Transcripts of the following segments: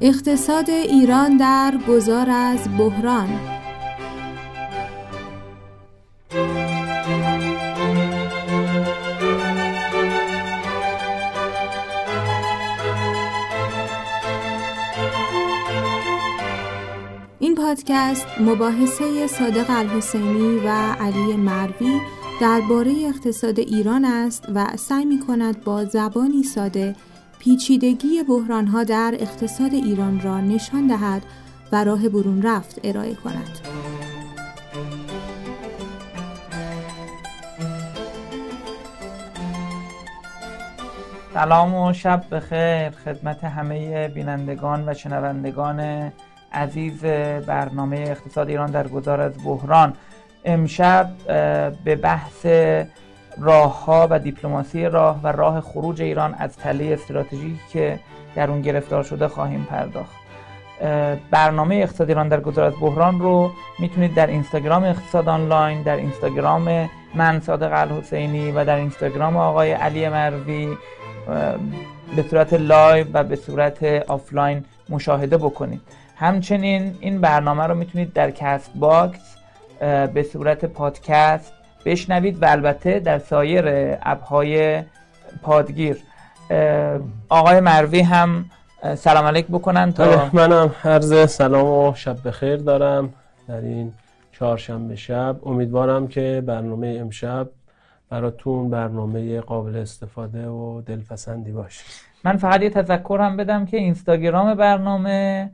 اقتصاد ایران در گذار از بحران. این پادکست مباحثه صادق الحسینی و علی مروی درباره اقتصاد ایران است و سعی می کند با زبانی ساده پیچیدگی بحرانها در اقتصاد ایران را نشان دهد و راه برون رفت ارائه کند. سلام و شب بخیر خدمت همه بینندگان و شنوندگان عزیز برنامه اقتصاد ایران در گذار از بحران امشب به بحث راه ها و دیپلماسی راه و راه خروج ایران از تله استراتژیکی که در اون گرفتار شده خواهیم پرداخت. برنامه اقتصاد ایران در گذار از بحران رو می‌تونید در اینستاگرام اقتصاد آنلاین در اینستاگرام من صادق الحسینی و در اینستاگرام آقای علی مروی به صورت live و به صورت آفلاین مشاهده بکنید. همچنین این برنامه رو می‌تونید در کست باکس به صورت پادکست بشنوید و البته در سایر اپهای پادگیر. آقای مروی هم سلام علیک بکنن تا منم عرض سلام و شب بخیر دارم در این چهارشنبه شب. امیدوارم که برنامه امشب براتون برنامه قابل استفاده و دلپسندی باشه. من فقط یه تذکر هم بدم که اینستاگرام برنامه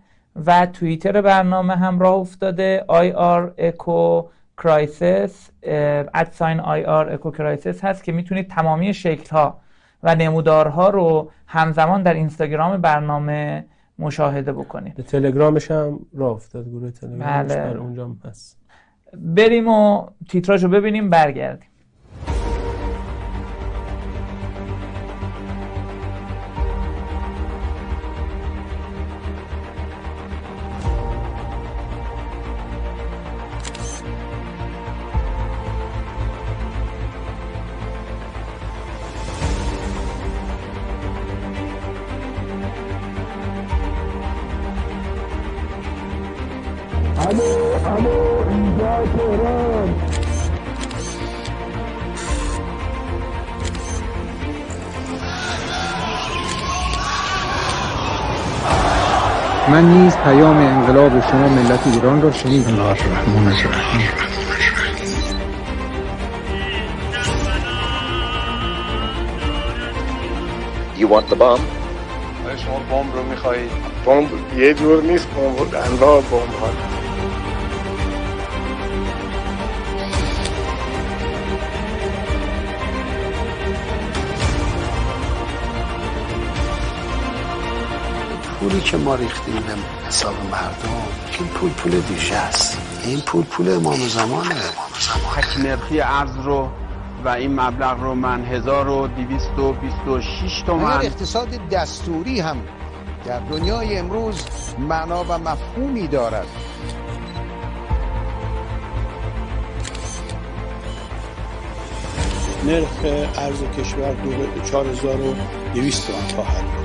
و توییتر برنامه هم راه افتاده IR eco crisis at sign IR eco crisis هست که می‌تونید تمامی شکل ها و نمودارها رو همزمان در اینستاگرام برنامه مشاهده بکنید. به تلگرامش هم راه افتاد گروه تلگرامش بله. بر اونجا هست. بریم و تیتراژ رو ببینیم برگردیم. پیام انقلاب شما ملت ایران را شنیدم You want the bomb? شما بمب رو می‌خواهید؟ بمب یه جور نیست بمب انواع بمب ها. پولی که ما ریختیم به حساب مردم این پول پول ویژه است. این پول پول امام زمانه. نرخی ارز رو و این مبلغ رو من 1226 اگر تومن. اقتصاد دستوری هم در دنیای امروز معنا و مفهومی دارد. نرخ ارز کشور دو 4200 تومان خواهد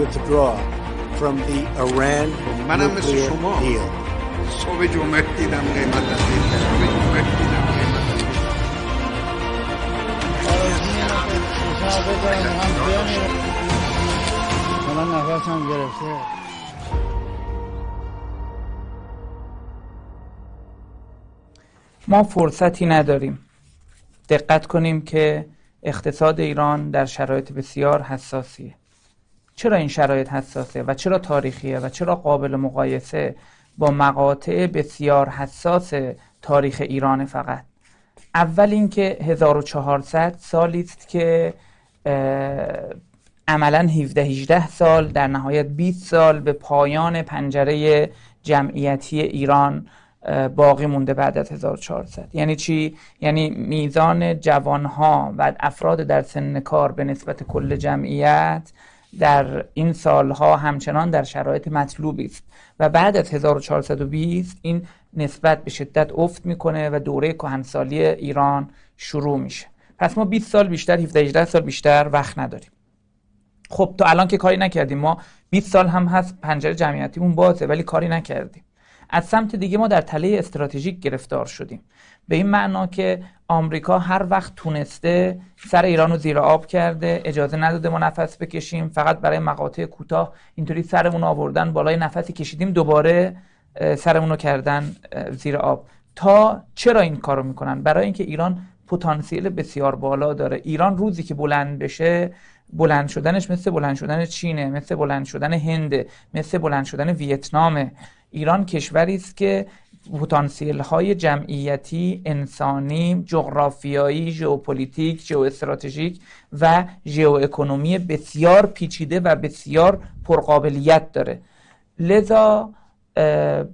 withdraw from the Iran منم مثل nuclear شما deal. صبح جمعه دیدم قیمت از این صبح جمعه دیدم قیمت از من نفسم گرفته ما فرصتی نداریم. دقت کنیم که اقتصاد ایران در شرایط بسیار حساسیه. چرا این شرایط حساسه و چرا تاریخیه و چرا قابل مقایسه با مقاطع بسیار حساس تاریخ ایران فقط؟ اول اینکه 1400 سالی است که عملا 17 18 سال در نهایت 20 سال به پایان پنجره جمعیتی ایران باقی مونده بعد از 1400 یعنی چی؟ یعنی میزان جوانها و افراد در سن کار به نسبت کل جمعیت در این سالها همچنان در شرایط مطلوبی است. و بعد از 1420 این نسبت به شدت افت می‌کنه و دوره کهنسالی ایران شروع میشه. پس ما 20 سال بیشتر 17 18 سال بیشتر وقت نداریم. خب تا الان که کاری نکردیم. ما 20 سال هم هست پنجره جمعیتیمون بازه ولی کاری نکردیم. از سمت دیگه ما در تله استراتژیک گرفتار شدیم. به این معنا که آمریکا هر وقت تونسته سر ایران رو زیر آب کرده اجازه نداده ما نفس بکشیم فقط برای مقاطع کوتاه اینطوری سرمون آوردن بالای نفسی کشیدیم دوباره سرمون رو کردن زیر آب. تا چرا این کارو می‌کنن؟ برای اینکه ایران پتانسیل بسیار بالا داره. ایران روزی که بلند بشه بلند شدنش مثل بلند شدن چینه مثل بلند شدن هنده مثل بلند شدن ویتنامه. ایران کشوری است که پتانسیل های جمعیتی انسانی جغرافیایی ژئوپلیتیک ژئواستراتژیک و ژئواکونومی بسیار پیچیده و بسیار پرقابلیت داره. لذا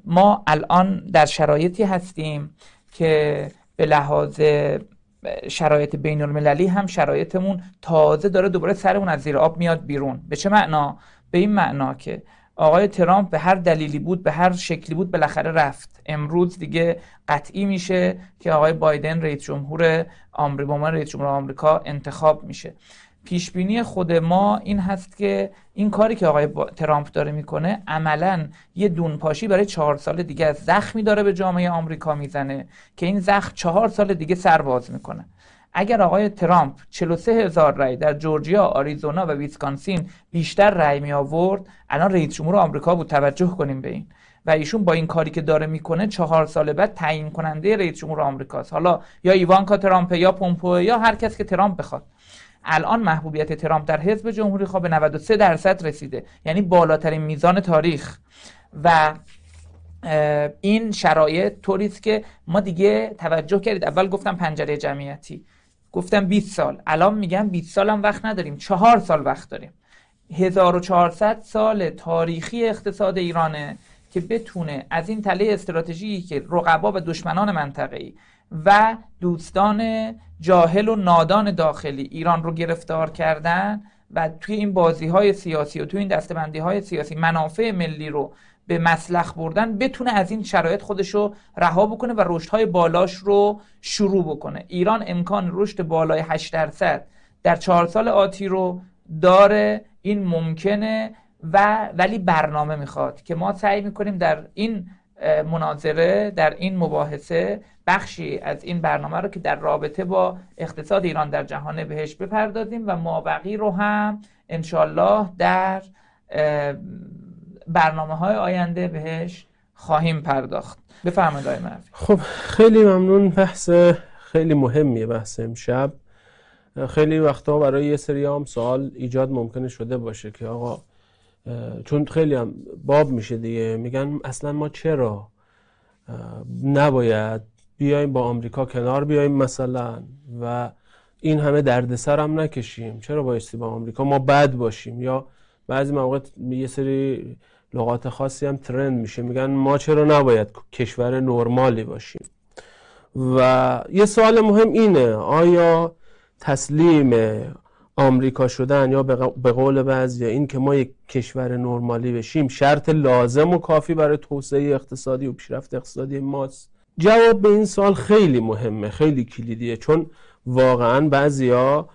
ما الان در شرایطی هستیم که به لحاظ شرایط بین المللی هم شرایطمون تازه داره دوباره سرمون از زیر آب میاد بیرون. به چه معنا؟ به این معنا که آقای ترامپ به هر دلیلی بود به هر شکلی بود بالاخره رفت. امروز دیگه قطعی میشه که آقای بایدن رئیس جمهور آمریکا رئیس جمهور آمریکا انتخاب میشه. پیش بینی خود ما این هست که این کاری که آقای ترامپ داره می‌کنه عملا یه دونپاشی برای چهار سال دیگه از زخمی داره به جامعه آمریکا می‌زنه که این زخم چهار سال دیگه سرباز می‌کنه. اگر آقای ترامپ 43 هزار رای در جورجیا، آریزونا و ویسکانسین بیشتر رای می آورد الان رئیس جمهور آمریکا بود توجه کنیم به این. و ایشون با این کاری که داره می‌کنه چهار سال بعد تعیین کننده رئیس جمهور آمریکاست. حالا یا ایوانکا ترامپ یا پومپو یا هر کس که ترامپ بخواد. الان محبوبیت ترامپ در حزب جمهوری خواه به 93 درصد رسیده. یعنی بالاترین میزان تاریخ. و این شرایط طوری است که ما دیگه توجه کردید. اول گفتم پنجره جمعیتی. گفتم 20 سال. الان میگم 20 سال هم وقت نداریم. چهار سال وقت داریم. 1400 سال تاریخی اقتصاد ایرانه که بتونه از این تله استراتژیکی که رقبا و دشمنان منطقه‌ای و دوستان جاهل و نادان داخلی ایران رو گرفتار کردن و توی این بازی های سیاسی و توی این دستبندی های سیاسی منافع ملی رو به مسلخ بردن بتونه از این شرایط خودش رو رها بکنه و رشد های بالاش رو شروع بکنه. ایران امکان رشد بالای 8 درصد در چهار سال آتی رو داره. این ممکنه و ولی برنامه می‌خواد که ما سعی می‌کنیم در این مناظره در این مباحثه بخشی از این برنامه رو که در رابطه با اقتصاد ایران در جهان بهش بپردازیم و مابقی رو هم انشالله در برنامه های آینده بهش خواهیم پرداخت. بفرمایید آقای خب خیلی ممنون. بحث خیلی مهمیه بحث امشب. خیلی وقتا برای یه سری هم سوال ایجاد ممکنه شده باشه که آقا چون خیلی هم باب میشه دیگه. میگن اصلا ما چرا نباید بیایم با آمریکا کنار بیایم مثلا و این همه دردسر هم نکشیم؟ چرا بایستی با آمریکا ما بد باشیم؟ یا بعضی مواقع یه سری لغات خاصی هم ترند میشه. میگن ما چرا نباید کشور نرمالی باشیم؟ و یه سوال مهم اینه آیا تسلیم آمریکا شدن یا به قول بعضی این که ما یک کشور نرمالی بشیم شرط لازم و کافی برای توسعه اقتصادی و پیشرفت اقتصادی ماست؟ جواب به این سال خیلی مهمه خیلی کلیدیه. چون واقعا بعضیا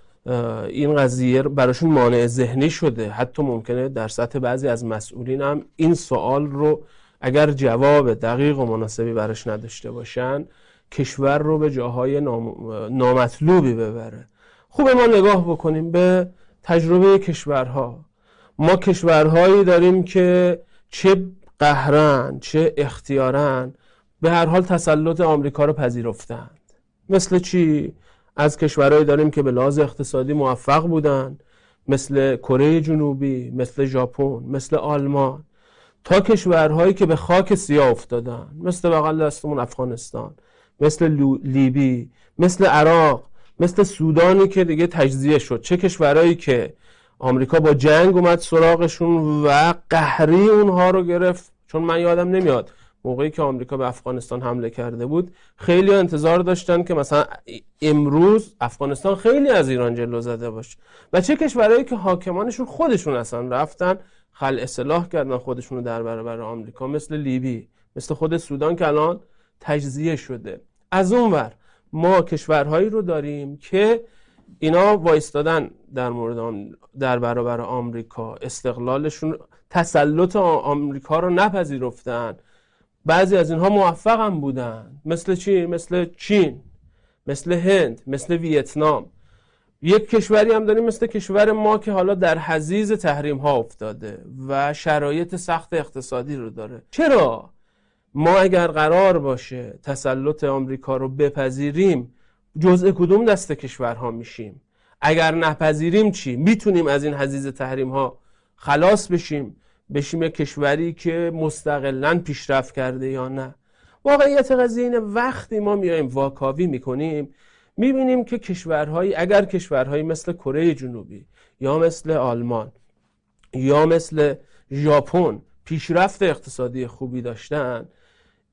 این قضیه براشون مانع ذهنی شده. حتی ممکنه در سطح بعضی از مسئولین هم این سوال رو اگر جواب دقیق و مناسبی براش نداشته باشن کشور رو به جاهای نامطلوبی ببره. خوبه ما نگاه بکنیم به تجربه کشورها. ما کشورهایی داریم که چه قهرن چه اختیارن به هر حال تسلط آمریکا رو پذیرفتند. مثل چی؟ از کشورهایی داریم که به لحاظ اقتصادی موفق بودن مثل کره جنوبی مثل ژاپن مثل آلمان تا کشورهایی که به خاک سیاه افتادن مثل بغل دستمون افغانستان مثل لیبی مثل عراق مثل سودانی که دیگه تجزیه شد. چه کشورهایی که آمریکا با جنگ اومد سراغشون و قهری اونها رو گرفت؟ چون من یادم نمیاد. موقعی که آمریکا به افغانستان حمله کرده بود خیلی انتظار داشتن که مثلا امروز افغانستان خیلی از ایران جلو زده باشه. و چه کشورهایی که حاکمانشون خودشون اصلا رفتن خل اصلاح کردن خودشون رو در برابر آمریکا مثل لیبی مثل خود سودان که الان تجزیه شده. از اون ور ما کشورهایی رو داریم که اینا وایستادن در مورد در برابر آمریکا. استقلالشون تسلط آمریکا رو نپذیرفتن. بعضی از اینها موفق هم بودن. مثل چی؟ مثل چین مثل هند مثل ویتنام. یک کشوری هم داریم مثل کشور ما که حالا در حزیز تحریم ها افتاده و شرایط سخت اقتصادی رو داره. چرا؟ ما اگر قرار باشه تسلط آمریکا رو بپذیریم جزء کدوم دست کشورها میشیم؟ اگر نپذیریم چی؟ می‌تونیم از این حزیز تحریم ها خلاص بشیم؟ بشیم کشوری که مستقلا پیشرفت کرده یا نه. واقعیت قضیه اینه وقتی ما میایم واکاوی می‌کنیم می‌بینیم که کشورهایی اگر کشورهایی مثل کره جنوبی یا مثل آلمان یا مثل ژاپن پیشرفت اقتصادی خوبی داشتن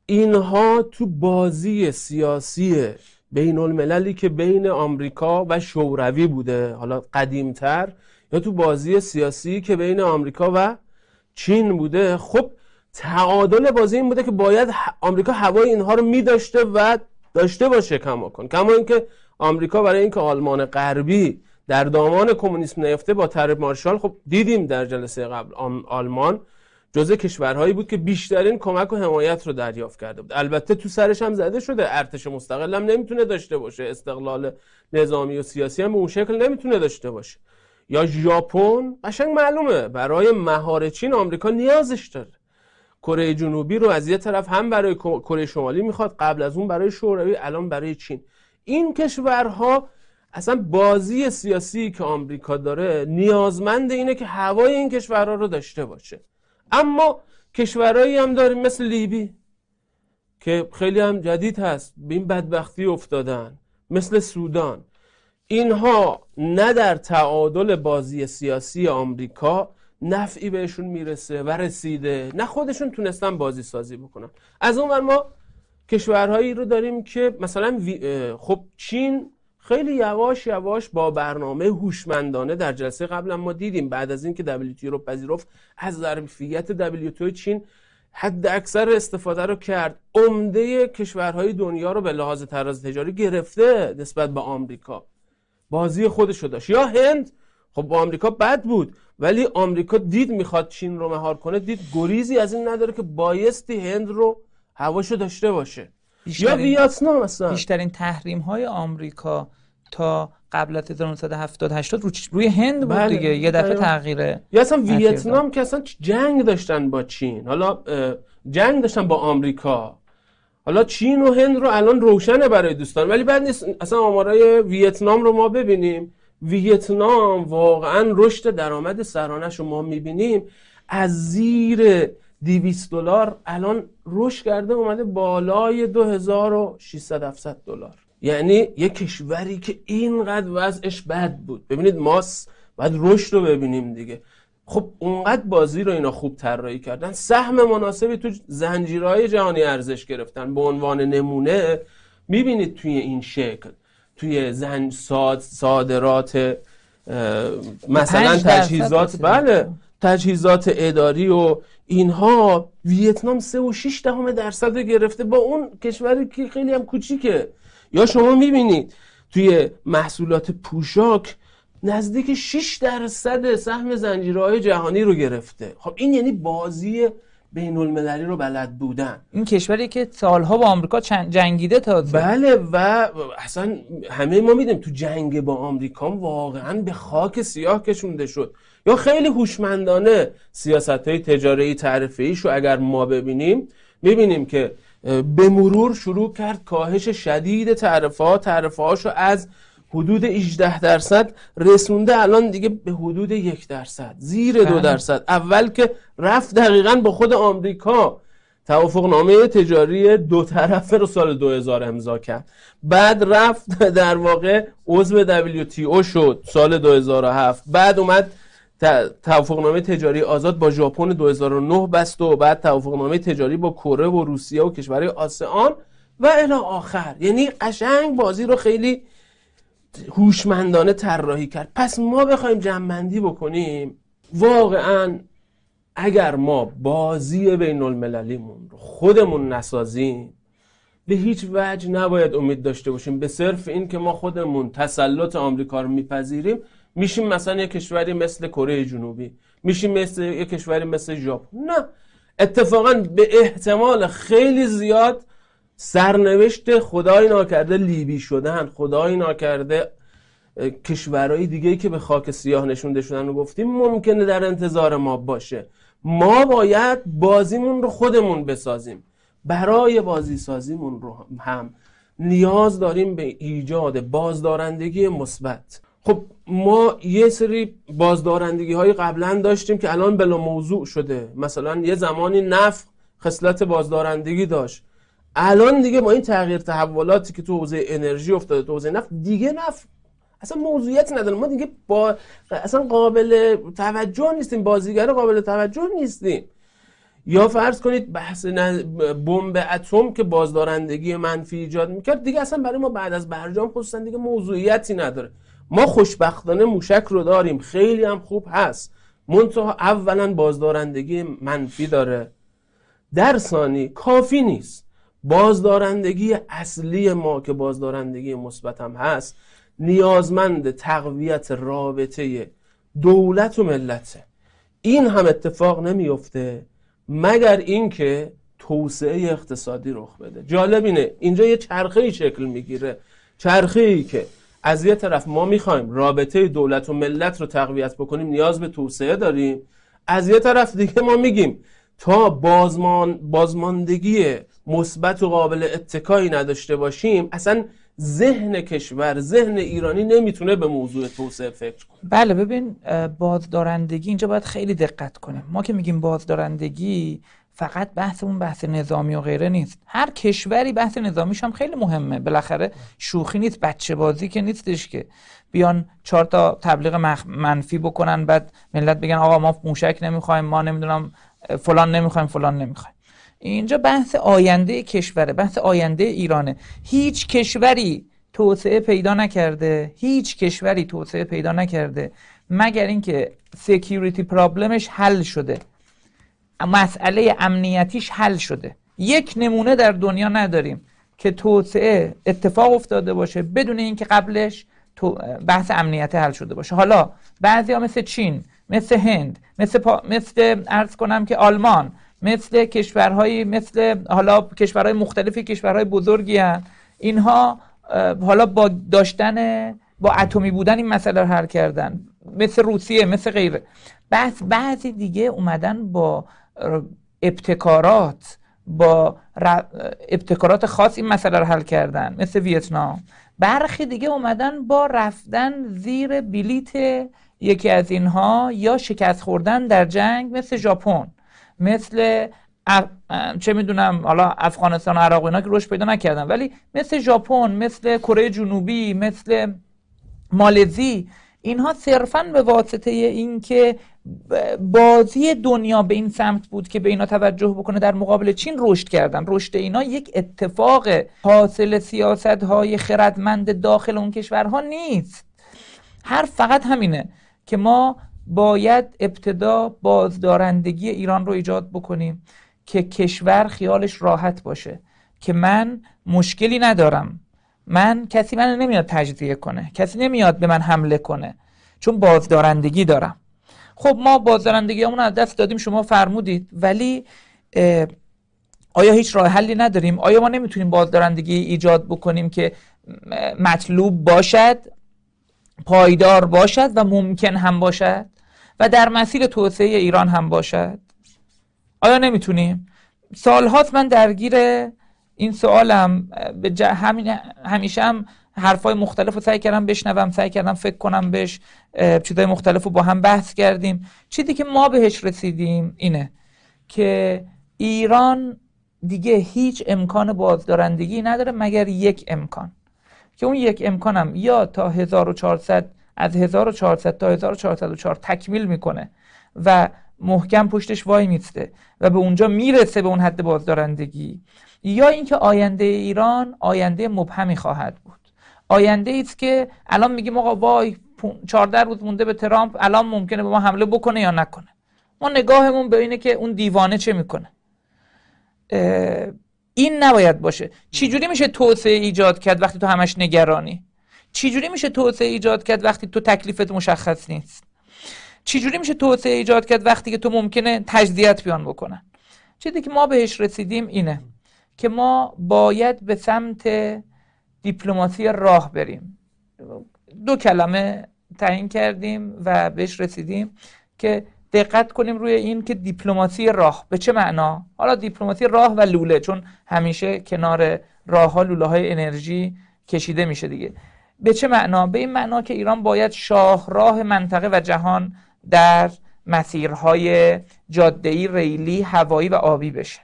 اینها تو بازی سیاسی بین المللی که بین آمریکا و شوروی بوده حالا قدیمتر یا تو بازی سیاسی که بین آمریکا و چین بوده خب تعادل بازی این بوده که باید آمریکا هوای اینها رو می داشته و داشته باشه کماکن کما اینکه آمریکا برای اینکه آلمان غربی در دامان کمونیسم نیفته با طرح مارشال خب دیدیم در جلسه قبل آلمان جزء کشورهایی بود که بیشترین کمک و حمایت رو دریافت کرده بود. البته تو سرش هم زده شده ارتش مستقل هم نمی‌تونه داشته باشه استقلال نظامی و سیاسی هم به اون شکل نمی‌تونه داشته باشه. یا ژاپن؟ قشنگ معلومه. برای مهار چین آمریکا نیازش داره. کره جنوبی رو از یه طرف هم برای کره شمالی می‌خواد قبل از اون برای شوروی الان برای چین. این کشورها اصلا بازی سیاسی که آمریکا داره نیازمند اینه که هوای این کشورها رو داشته باشه. اما کشورهایی هم داریم مثل لیبی که خیلی هم جدید هست. به این بدبختی افتادن. مثل سودان. اینها نه در تعادل بازی سیاسی آمریکا نفعی بهشون می‌رسه و رسیده. نه خودشون تونستن بازی سازی بکنن. از اون ما کشورهایی رو داریم که مثلا خب چین خیلی یواش یواش با برنامه هوشمندانه در جلسه قبل ما دیدیم بعد از اینکه WTO رو پذیرفت از ظرفیت WTO چین حد اکثر استفاده رو کرد. عمده کشورهای دنیا رو به لحاظ تراز تجاری گرفته نسبت به آمریکا. بازی خودش رو داشت. یا هند خب با آمریکا بد بود ولی آمریکا دید می‌خواد چین رو مهار کنه دید گریزی از این نداره که بایستی هند رو هواشو داشته باشه. یا ویتنام مثلا بیشترین تحریم های آمریکا تا قبل از 1970 80 رو روی هند بود بله. دیگه یه دفعه تغییره. یا اصلا ویتنام که اصلا جنگ داشتن با چین. حالا جنگ داشتن با آمریکا. حالا چین و هند رو الان روشنه برای دوستان ولی بعد نیست اصلا آمارای ویتنام رو ما ببینیم. ویتنام واقعا رشد درآمد سرانش رو می‌بینیم. از زیر 200 دلار الان رشد کرده اومده بالای 2600 700 دلار. یعنی یه کشوری که اینقدر وضعش بد بود. ببینید ما باید رشد رو ببینیم دیگه. خب اونقدر بازی رو اینا خوب طراحی کردن سهم مناسبی تو زنجیرهای جهانی ارزش گرفتن. به عنوان نمونه می‌بینید توی این شکل توی زن صادرات مثلا تجهیزات بله تجهیزات اداری و اینها ویتنام 3 و 6 دهم درصد گرفته با اون کشوری که خیلی هم کوچیکه. یا شما می‌بینید توی محصولات پوشاک نزدیک 6 درصد سهم زنجیرهای جهانی رو گرفته. خب این یعنی بازی بین المللی رو بلد بودن. این کشوری که سالها با آمریکا جنگیده تا بله و اصلا همه ما میدیم تو جنگ با آمریکا واقعا به خاک سیاه کشونده شد. یا خیلی هوشمندانه سیاست های تجاری تعرفه رو اگر ما ببینیم می‌بینیم که به مرور شروع کرد کاهش شدید تعرفه ها تعرفه هاشو از حدود 18 درصد رسونده الان دیگه به حدود یک درصد زیر دو بله. درصد. اول که رفت دقیقا با خود آمریکا. توافق نامه تجاری دو طرفه رو سال 2000 امضا کرد. بعد رفت در واقع عضو WTO شد سال 2007 بعد اومد توافقنامه تجاری آزاد با ژاپن 2009 بست و بعد توافقنامه تجاری با کره و روسیه و کشورهای آسیان و الی آخر. یعنی قشنگ بازی رو خیلی هوشمندانه طراحی کرد. پس ما بخوایم جمعندی بکنیم. واقعا اگر ما بازی بین المللیمون رو خودمون نسازیم به هیچ وجه نباید امید داشته باشیم. به صرف این که ما خودمون تسلط آمریکا رو میپذیریم میشیم مثلا یک کشوری مثل کره جنوبی میشیم مثل یک کشوری مثل ژاپن. نه. اتفاقا به احتمال خیلی زیاد سرنوشت خدای ناکرده لیبی شدن خدای ناکرده کشورهای دیگه که به خاک سیاه نشونده شدن رو گفتیم ممکنه در انتظار ما باشه. ما باید بازیمون رو خودمون بسازیم. برای بازی سازیمون رو هم نیاز داریم به ایجاد بازدارندگی مثبت. خب ما یه سری بازدارندگی های قبلا داشتیم که الان بلا موضوع شده. مثلا یه زمانی نفت خصلت بازدارندگی داشت. الان دیگه با این تغییر تحولاتی که تو حوزه انرژی افتاده تو حوزه نفت دیگه نفت اصلا موضوعیت نداره. ما دیگه با اصلا قابل توجه نیستیم. بازیگر قابل توجه نیستیم. یا فرض کنید بحث بمب اتم که بازدارندگی منفی ایجاد می‌کرد دیگه اصلا برای ما بعد از برجام خصوصا دیگه موضوعیتی نداره. ما خوشبختانه موشک رو داریم. خیلی هم خوب هست. منتها اولا بازدارندگی منفی داره. در ثانی کافی نیست. بازدارندگی اصلی ما که بازدارندگی مثبت هم هست نیازمند تقویت رابطه دولت و ملته این هم اتفاق نمیفته مگر اینکه توسعه اقتصادی رخ بده. جالب اینه. اینجا یه چرخه ای شکل می‌گیره. چرخه ای که از یه طرف ما می‌خوایم رابطه دولت و ملت رو تقویت بکنیم نیاز به توسعه داریم. از یه طرف دیگه ما میگیم تا بازمان بازماندگی مثبت و قابل اتکایی نداشته باشیم اصلا ذهن کشور ذهن ایرانی نمی‌تونه به موضوع توسعه فکر کنه. بله ببین بازدارندگی اینجا باید خیلی دقت کنیم. ما که میگیم بازدارندگی فقط بحثمون بحث نظامی و غیره نیست. هر کشوری بحث نظامیش هم خیلی مهمه. بالاخره شوخی نیست بچه بازی که نیستش که. بیان چهار تا تبلیغ منفی بکنن بعد ملت بگن آقا ما موشک نمی‌خوایم ما نمی‌دونم فلان نمی‌خوایم فلان نمی‌خوایم. اینجا بحث آینده کشوره بحث آینده ایرانه. هیچ کشوری توسعه پیدا نکرده هیچ کشوری توسعه پیدا نکرده مگر اینکه سکیوریتی پرابلمش حل شده. مسئله امنیتیش حل شده. یک نمونه در دنیا نداریم که توسعه اتفاق افتاده باشه بدون اینکه قبلش بحث امنیت حل شده باشه. حالا بعضی ها مثل چین مثل هند مثل, پا... مثل ارز کنم که آلمان مثل کشورهای مثل حالا کشورهای مختلفی کشورهای بزرگی هن. اینها حالا با داشتن با اتمی بودن این مسئله رو حل کردن. مثل روسیه مثل غیره. بحث بعضی دیگه اومدن با ابتکارات با ابتکارات خاص این مسئله رو حل کردن مثل ویتنام. برخی دیگه اومدن با رفتن زیر بلیت یکی از اینها یا شکست خوردن در جنگ مثل ژاپن. مثل چه می‌دونم حالا افغانستان و عراق اینا که روش پیدا نکردن. ولی مثل ژاپن مثل کره جنوبی مثل مالزی اینها صرفا به واسطه اینکه بازی دنیا به این سمت بود که به اینا توجه بکنه در مقابل چین رشد کردن. رشد اینا یک اتفاق حاصل سیاست های خردمند داخل اون کشورها نیست. هر فقط همینه که ما باید ابتدا بازدارندگی ایران رو ایجاد بکنیم که کشور خیالش راحت باشه. که من مشکلی ندارم. من کسی من نمیاد تجزیه کنه. کسی نمیاد به من حمله کنه. چون بازدارندگی دارم. خب ما بازدارندگی همون از دست دادیم شما فرمودید. ولی آیا هیچ راه حلی نداریم؟ آیا ما نمی‌تونیم بازدارندگی ایجاد بکنیم که مطلوب باشد پایدار باشد و ممکن هم باشد؟ و در مسیر توسعه ایران هم باشد؟ آیا نمی‌تونیم؟ سالهاست من درگیر این سوالم. به همین همیشه هم حرفای مختلف رو سعی کردم بشنوم سعی کردم فکر کنم بهش چیزای مختلف رو با هم بحث کردیم. چیزی که ما بهش رسیدیم اینه که ایران دیگه هیچ امکان بازدارندگی نداره مگر یک امکان. که اون یک امکانم یا تا 1400 از 1400 تا 1404 تکمیل می‌کنه و محکم پشتش وای میسته و به اونجا می‌رسه به اون حد بازدارندگی. یا اینکه آینده ایران آینده مبهمی خواهد بود. آینده است که الان میگیم آقا وای 14 روز مونده به ترامپ الان ممکنه به ما حمله بکنه یا نکنه؟ ما نگاهمون به اینه که اون دیوانه چه می‌کنه؟ این نباید باشه. چجوری میشه توسعه ایجاد کرد وقتی تو همش نگرانی؟ چجوری میشه توسعه ایجاد کرد وقتی تو تکلیفت مشخص نیست؟ چجوری میشه توسعه ایجاد کرد وقتی که تو ممکنه تجزیت بیان بکنن؟ چیزی که ما بهش رسیدیم اینه که ما باید به سمت دیپلماسی راه بریم. دو کلمه تعیین کردیم و بهش رسیدیم که دقت کنیم روی این که دیپلماسی راه به چه معنا؟ حالا دیپلماسی راه و لوله چون همیشه کنار راه ها لوله های انرژی کشیده میشه دیگه. به چه معنا؟ به این معنا که ایران باید شاهراه منطقه و جهان در مسیرهای جاده‌ای ریلی هوایی و آبی بشه.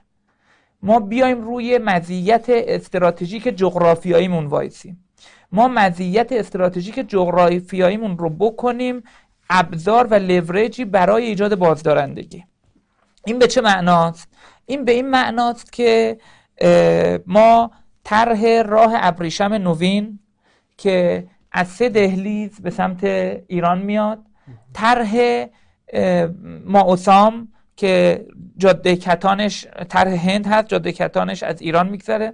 ما بیایم روی مزیت استراتژیک جغرافیاییمون وایسیم. ما مزیت استراتژیک جغرافیاییمون رو بکنیم ابزار و لورجی برای ایجاد بازدارندگی. این به چه معناست؟ این به این معناست که ما طرح راه ابریشم نوین که از سه دهلیز به سمت ایران میاد. طرح ماوسام که جاده کتانش طرح هند هست جاده کتانش از ایران میگذره.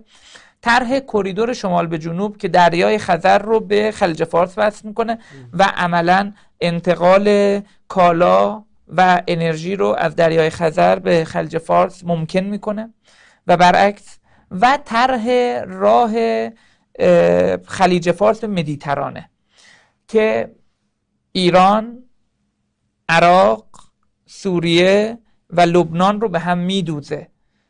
طرح کریدور شمال به جنوب که دریای خزر رو به خلیج فارس وصل می‌کنه و عملا انتقال کالا و انرژی رو از دریای خزر به خلیج فارس ممکن می‌کنه. و برعکس و طرح راه خلیج فارس مدیترانه که ایران عراق سوریه و لبنان رو به هم میدوزه.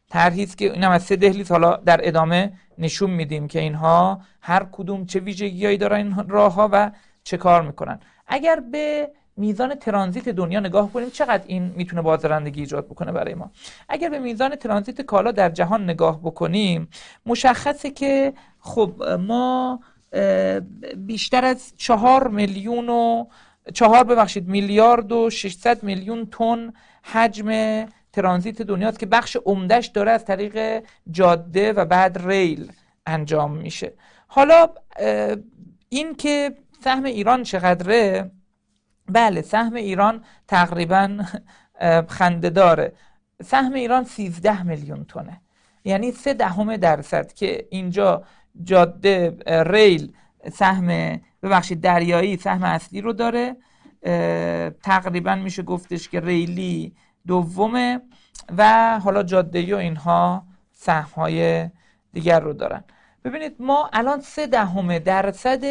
طرحی که اینم از سه دهلیز حالا در ادامه نشون میدیم که اینها هر کدوم چه ویژگیهایی دارن این راه ها و چه کار می‌کنن. اگر به میزان ترانزیت دنیا نگاه کنیم چقدر این می‌تونه بازدارندگی ایجاد بکنه برای ما. اگر به میزان ترانزیت کالا در جهان نگاه بکنیم مشخصه که خب ما بیشتر از چهار میلیون و چهار ببخشید میلیارد و 600 میلیون تن حجم ترانزیت دنیاست که بخش عمدهش داره از طریق جاده و بعد ریل انجام میشه. حالا این که سهم ایران چقدره بله سهم ایران تقریبا خنده داره سهم ایران 13 میلیون تونه یعنی سه دهم درصد که اینجا جاده ریل سهم ببخشید دریایی سهم اصلی رو داره. تقریبا میشه گفتش که ریلی دومه و حالا جاده و اینها سهم های دیگر رو دارن. ببینید ما الان سه دهم درصد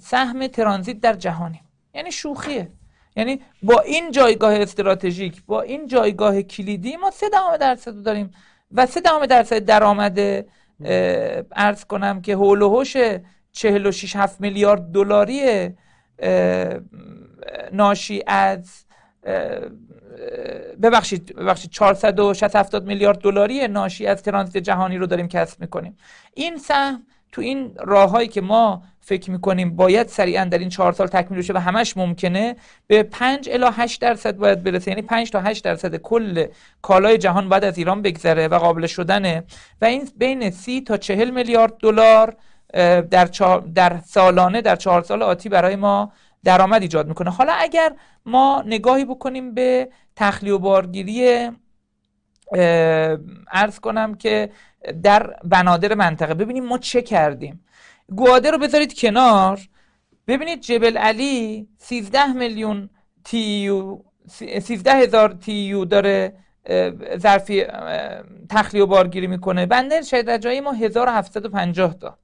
سهم ترانزیت در جهانیم. یعنی شوخیه. یعنی با این جایگاه استراتژیک با این جایگاه کلیدی ما سه دهم درصد داریم و سه دهم درصد درآمد ارز کنم که هول و هوش 46 7 میلیارد دلاری ناشی از ببخشید ببخشید 460 میلیارد دلاری ناشی از ترانزیت جهانی رو داریم کسب می‌کنیم. این سهم تو این راههایی که ما فکر می‌کنیم باید سریعا در این چهار سال تکمیل بشه و همش ممکنه به 5 الی 8 درصد باید برسه. یعنی 5 تا 8 درصد کل کالای جهان باید از ایران بگذره و قابل شدنه. و این بین 30 تا 40 میلیارد دلار در, در سالانه در چهار سال آتی برای ما درآمد ایجاد می‌کنه. حالا اگر ما نگاهی بکنیم به تخلیه و بارگیری ارز کنم که در بنادر منطقه. ببینیم ما چه کردیم. گواده رو بذارید کنار. ببینید جبل علی 13 میلیون تیو 13 هزار تیو داره ظرفی تخلیه و بارگیری می‌کنه. بندر شهید رجایی ما 1750 تا.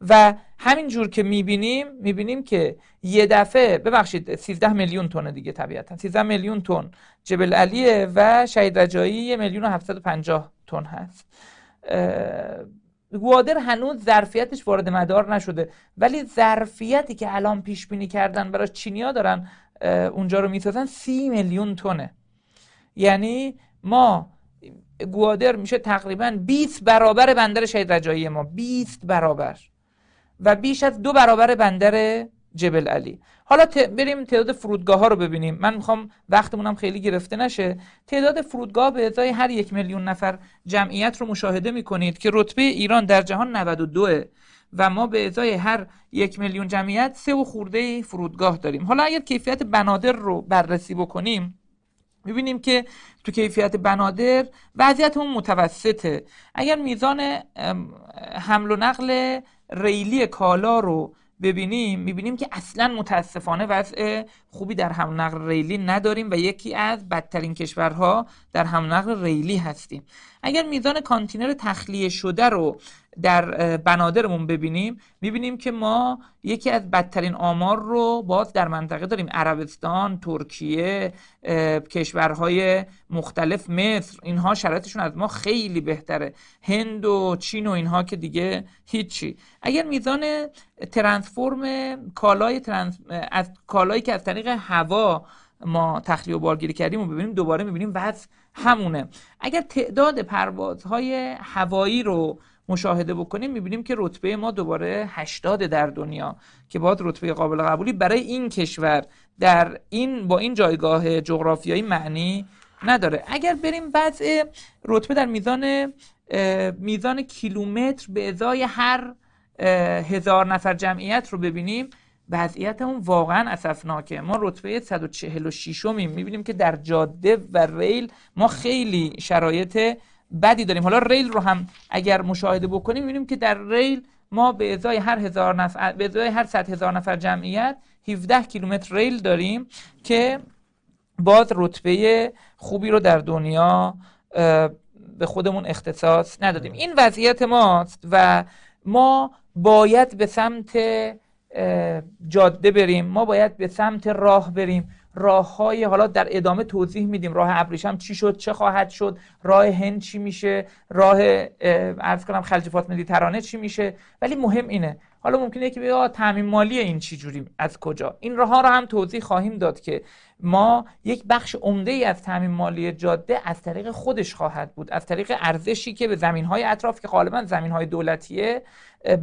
و همین جور که می‌بینیم می‌بینیم که یه دفعه ببخشید 13 میلیون تن دیگه طبیعتا. 13 میلیون تن جبل علیه و شهید رجایی یه میلیون و 750 تن هست. گوادر هنوز ظرفیتش وارد مدار نشده. ولی ظرفیتی که الان پیش بینی کردن برای چینیا دارن اونجا رو می‌سازن سی میلیون تونه یعنی ما گوادر میشه تقریبا 20 برابر بندر شهید رجایی ما. 20 برابر. و بیش از دو برابر بندر جبل علی. حالا بریم تعداد فرودگاه ها رو ببینیم. من می‌خوام وقتمونم خیلی گرفته نشه. تعداد فرودگاه به ازای هر یک میلیون نفر جمعیت رو مشاهده می‌کنید که رتبه ایران در جهان 92 و ما به ازای هر یک میلیون جمعیت سه و خورده فرودگاه داریم. حالا اگر کیفیت بنادر رو بررسی بکنیم می‌بینیم که تو کیفیت بنادر وضعیت اون متوسطه. اگر میزان حمل و نقل ریلی کالا رو ببینیم می‌بینیم که اصلا متاسفانه وضع خوبی در حمل نقل ریلی نداریم و یکی از بدترین کشورها در حمل نقل ریلی هستیم. اگر میزان کانتینر تخلیه شده رو در بنادرمون ببینیم می‌بینیم که ما یکی از بدترین آمار رو باز در منطقه داریم. عربستان، ترکیه، کشورهای مختلف مصر اینها شرایطشون از ما خیلی بهتره. هند و چین و اینها که دیگه هیچی. اگر میزان ترانسفورم کالای ترانس... از کالایی که از هوا ما تخلیه و بارگیری کردیم و ببینیم دوباره می‌بینیم وضع همونه. اگر تعداد پروازهای هوایی رو مشاهده بکنیم می‌بینیم که رتبه ما دوباره 80 در دنیا که باید رتبه قابل قبولی برای این کشور در این با این جایگاه جغرافیایی معنی نداره. اگر بریم وضع رتبه در میزان میزان کیلومتر به ازای هر هزار نفر جمعیت رو ببینیم وضعیتمون واقعا اسفناکه ما رتبه 146 میم می‌بینیم که در جاده و ریل ما خیلی شرایط بدی داریم. حالا ریل رو هم اگر مشاهده بکنیم می‌بینیم که در ریل ما به ازای هر هزار نفر به ازای هر صد هزار نفر جمعیت 17 کیلومتر ریل داریم که باز رتبه خوبی رو در دنیا به خودمون اختصاص ندادیم. این وضعیت ماست و ما باید به سمت جاده بریم ما باید به سمت راه بریم. راه های حالا در ادامه توضیح میدیم راه ابریشم چی شد چه خواهد شد راه هند چی میشه راه عرض کنم خلیج فاطمه مدیترانه چی میشه. ولی مهم اینه حالا ممکنه که بگه تعمیم مالی این چی جوری از کجا؟ این راه ها رو هم توضیح خواهیم داد که ما یک بخش عمده ای از تعمیم مالی جاده از طریق خودش خواهد بود از طریق ارزشی که به زمین های اطراف که غالبا زمین های دولتیه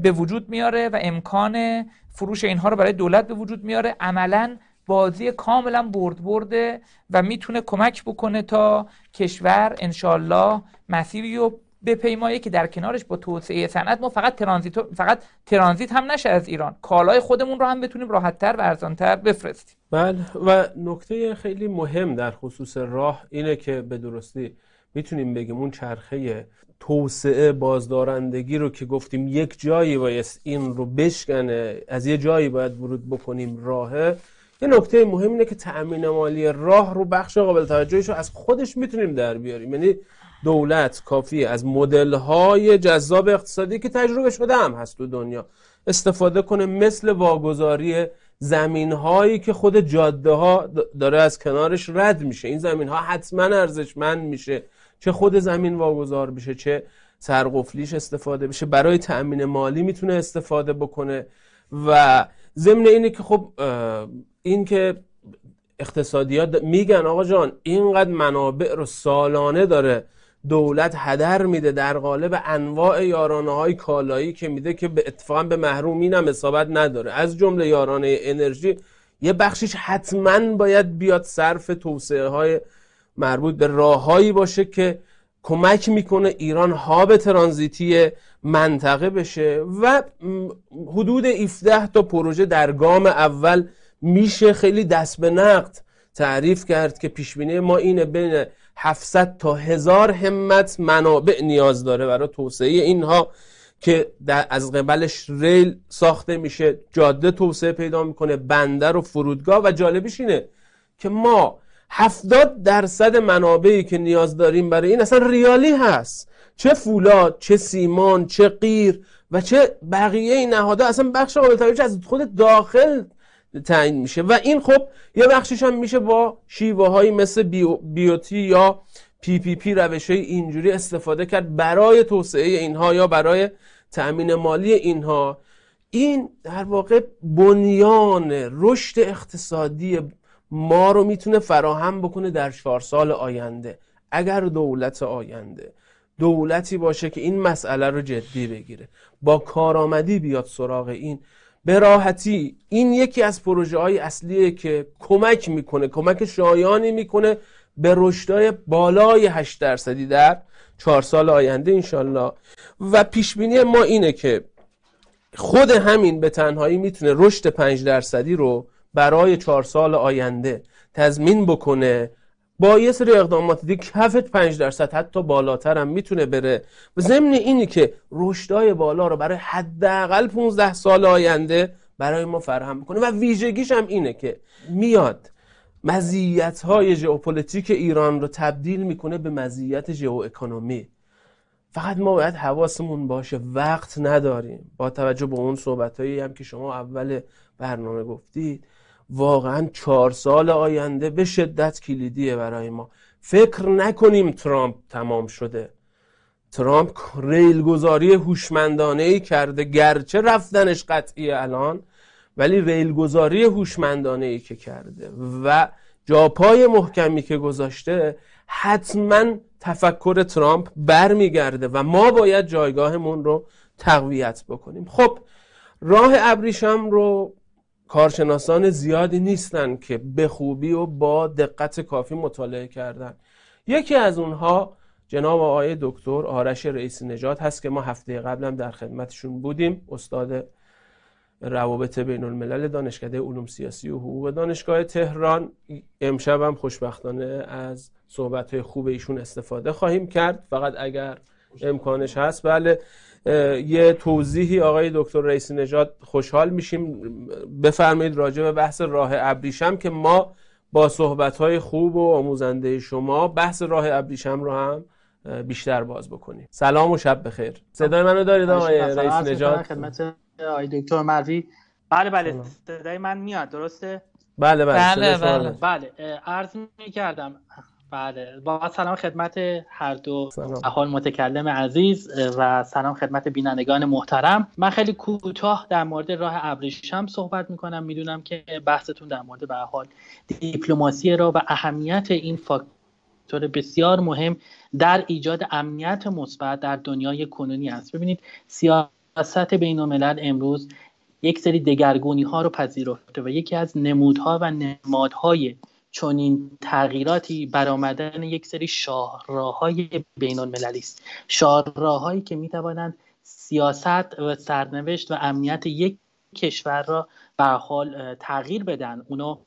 به وجود میاره و امکان فروش اینها رو برای دولت به وجود میاره. عملا بازی کاملا برد برده و می‌تونه کمک بکنه تا کشور انشالله مسیری رو پیمایه که در کنارش با توسعه صنعت ما فقط ترانزیت فقط ترانزیت هم نشه از ایران. کالای خودمون رو هم بتونیم راحتتر و ارزانتر بفرستیم. بله و نکته خیلی مهم در خصوص راه اینه که به درستی می‌تونیم بگیم اون چرخه توسعه بازدارندگی رو که گفتیم یک جایی باید این رو بشکنه از یه جایی باید ورود بکنیم راهه یه نکته مهم اینه که تأمین مالی راه رو بخش قابل توجهش رو از خودش می‌تونیم در بیاریم. یعنی دولت کافی از مدل های جذاب اقتصادی که تجربه شده هم هست تو دنیا استفاده کنه مثل واگذاری زمین هایی که خود جاده ها داره از کنارش رد میشه. این زمین ها حتما ارزشمند میشه. چه خود زمین واگذار بشه چه سرقفلیش استفاده بشه برای تأمین مالی می‌تونه استفاده بکنه. و ضمن اینه که خب این که اقتصادیات میگن آقا جان اینقدر منابع رو سالانه داره دولت هدر میده در قالب انواع یارانه های کالایی که میده که به اتفاقا به محرومین هم اصابت نداره. از جمله یارانه انرژی یه بخشش حتما باید بیاد صرف توسعه های مربوط به راههایی باشه که کمک می‌کنه ایران هاب ترانزیتی منطقه بشه و حدود 17 تا پروژه در گام اول میشه خیلی دست به نقد تعریف کرد که پیشبینی ما اینه بین 700 تا هزار همت منابع نیاز داره برای توسعه اینها که از قبلش ریل ساخته میشه. جاده توسعه پیدا می‌کنه بندر و فرودگاه و جالبیش اینه که ما 70 درصد منابعی که نیاز داریم برای این اصلا ریالی هست. چه فولاد چه سیمان چه غیر و چه بقیه این نهادها. اصلا بخش قابل توجه از خود داخل تعیین میشه. و این خب یه بخشش هم میشه با شیوه هایی مثل BO BOT یا PPP روش های اینجوری استفاده کرد برای توسعه اینها یا برای تأمین مالی اینها. این در واقع بنیان رشد اقتصادی ما رو می‌تونه فراهم بکنه در چهار سال آینده. اگر دولت آینده دولتی باشه که این مسئله رو جدی بگیره با کارآمدی بیاد سراغ این به راحتی این یکی از پروژه های اصلیه که کمک می‌کنه کمک شایانی می‌کنه به رشدای بالای 8 درصدی در چهار سال آینده انشالله و پیشبینی ما اینه که خود همین به تنهایی می‌تونه رشد 5 درصدی رو برای چهار سال آینده تضمین بکنه با یه سری اقدامات دیگه کف 5 درصد حتی بالاتر هم می‌تونه بره. و ضمن اینی که رشدای بالا رو برای حداقل 15 سال آینده برای ما فراهم کنه و ویژگیش هم اینه که میاد مزیت های ژئوپلیتیک ایران رو تبدیل می‌کنه به مزیت ژئواکونومی. فقط ما باید حواسمون باشه وقت نداریم. با توجه به اون صحبت هم که شما اول برنامه گفتید واقعا چهار سال آینده به شدت کلیدیه برای ما. فکر نکنیم ترامپ تمام شده. ترامپ ریلگذاری هوشمندانه ای کرده گرچه رفتنش قطعی الان ولی ریلگذاری هوشمندانه ای که کرده و جاپای محکمی که گذاشته حتما تفکر ترامپ برمیگرده و ما باید جایگاهمون رو تقویت بکنیم. خب راه ابریشم رو کارشناسان زیادی نیستن که به خوبی و با دقت کافی مطالعه کردن. یکی از اونها جناب آقای دکتر آرش رئیس نجات هست که ما هفته قبلم در خدمتشون بودیم. استاد روابط بین الملل دانشکده علوم سیاسی و حقوق دانشگاه تهران. امشب هم خوشبختانه از صحبت خوب ایشون استفاده خواهیم کرد. فقط اگر امکانش هست بله. یه توضیحی آقای دکتر رئیس نژاد خوشحال میشیم. بفرمایید راجع به بحث راه ابریشم که ما با صحبت خوب و آموزنده شما بحث راه ابریشم رو هم بیشتر باز بکنیم. سلام و شب بخیر. صدای منو دارید آقای رئیس نژاد؟ خدمت آقای دکتر مروی. بله بله. صدای من میاد درسته؟ بله بله. بله بله, بله. عرض می کردم بله. با سلام خدمت هر دو احال متکلم عزیز و سلام خدمت بینندگان محترم. من خیلی کوتاه در مورد راه ابریشم صحبت می‌کنم. می‌دونم که بحثتون در مورد به حال دیپلماسی را و اهمیت این فاکتور بسیار مهم در ایجاد امنیت مثبت در دنیای کنونی است. ببینید سیاست بین الملل امروز یک سری دگرگونی ها رو پذیرفته و یکی از نمودها و نمادهای چون این تغییراتی برآمدن یک سری شاهراهای بین المللی است. شاهراهایی که می توانند سیاست و سرنوشت و امنیت یک کشور را به حال تغییر بدن. اونو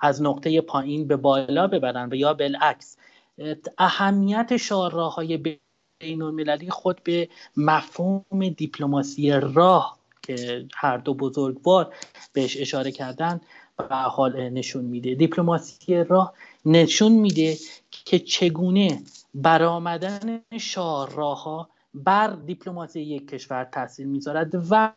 از نقطه پایین به بالا ببرن و یا بالعکس. اهمیت شاهراهای بین المللی خود به مفهوم دیپلماسی راه که هر دو بزرگوار بهش اشاره کردن به حال نشون میده. دیپلماسی راه نشون میده که چگونه برآمدن شاهراها بر دیپلماسی یک کشور تاثیر می‌ذارد و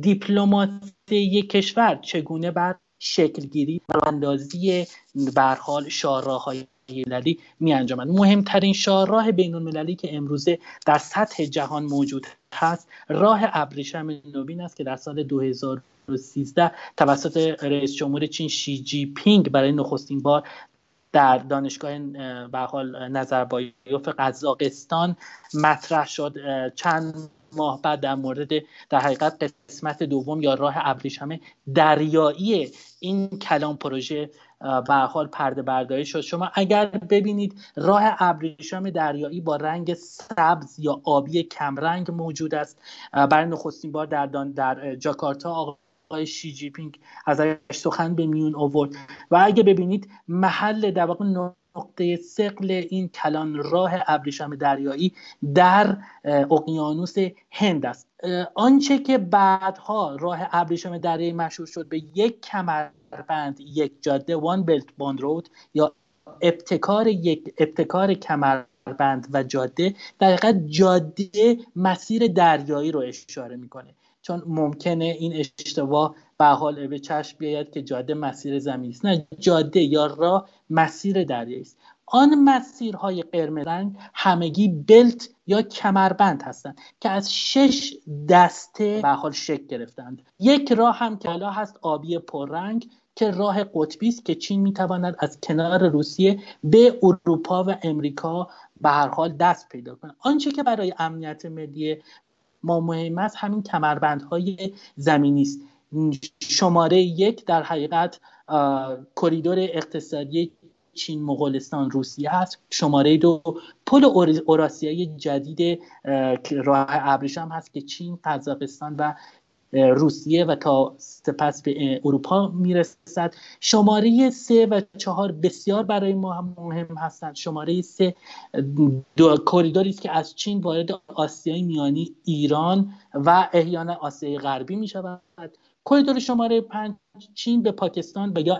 دیپلماسی یک کشور چگونه بر شکلگیری و اندازی برحال شاهراهای المللی می انجامد مهمترین شاهراه بین المللی که امروزه در سطح جهان موجود هست. راه ابریشم نوین است که در سال 2000 2013 توسط رئیس جمهور چین شی جی پینگ برای نخستین بار در دانشگاه به حال نظربایوف قزاقستان مطرح شد. چند ماه بعد در مورد در حقیقت قسمت دوم یا راه ابریشم دریایی این کلام پروژه به حال پرده برداری شد. شما اگر ببینید راه ابریشم دریایی با رنگ سبز یا آبی کمرنگ موجود است. برای نخستین بار در, در جاکارتا آقای شی جی پینگ ازش سخن به میون آورد. و اگه ببینید محل در واقع نقطه ثقل این کلان راه ابریشم دریایی در اقیانوس هند است. آنچه که بعدها راه ابریشم دریایی مشهور شد به یک کمربند یک جاده One Belt One Road یا ابتکار یک ابتکار کمربند و جاده در جاده مسیر دریایی رو اشاره می‌کنه. چون ممکنه این اشتباه به حال به چشم بیاید که جاده مسیر زمین است. نه جاده یا راه مسیر دریایی است. آن مسیرهای قرمز رنگ همگی بلت یا کمربند هستند که از شش دسته به حال شکل گرفتند. یک راه هم که حالا هست آبی پررنگ که راه قطبی است که چین می‌تواند از کنار روسیه به اروپا و امریکا به هر حال دست پیدا کنه آنچه که برای امنیت ملی ما مهم است همین کمربندهای زمینی است. شماره یک در حقیقت کریدور اقتصادی چین مغولستان روسیه هست. شماره دو پل اوراسیایی جدید راه ابریشم هست که چین قزاقستان و روسیه و تا سپس به اروپا می‌رسد. شماره سه و چهار بسیار برای ما مهم هستند. شماره سه دو کریدوری است که از چین وارد آسیای میانی ایران و احیانا آسیای غربی می شود کریدور شماره پنج چین به پاکستان و یا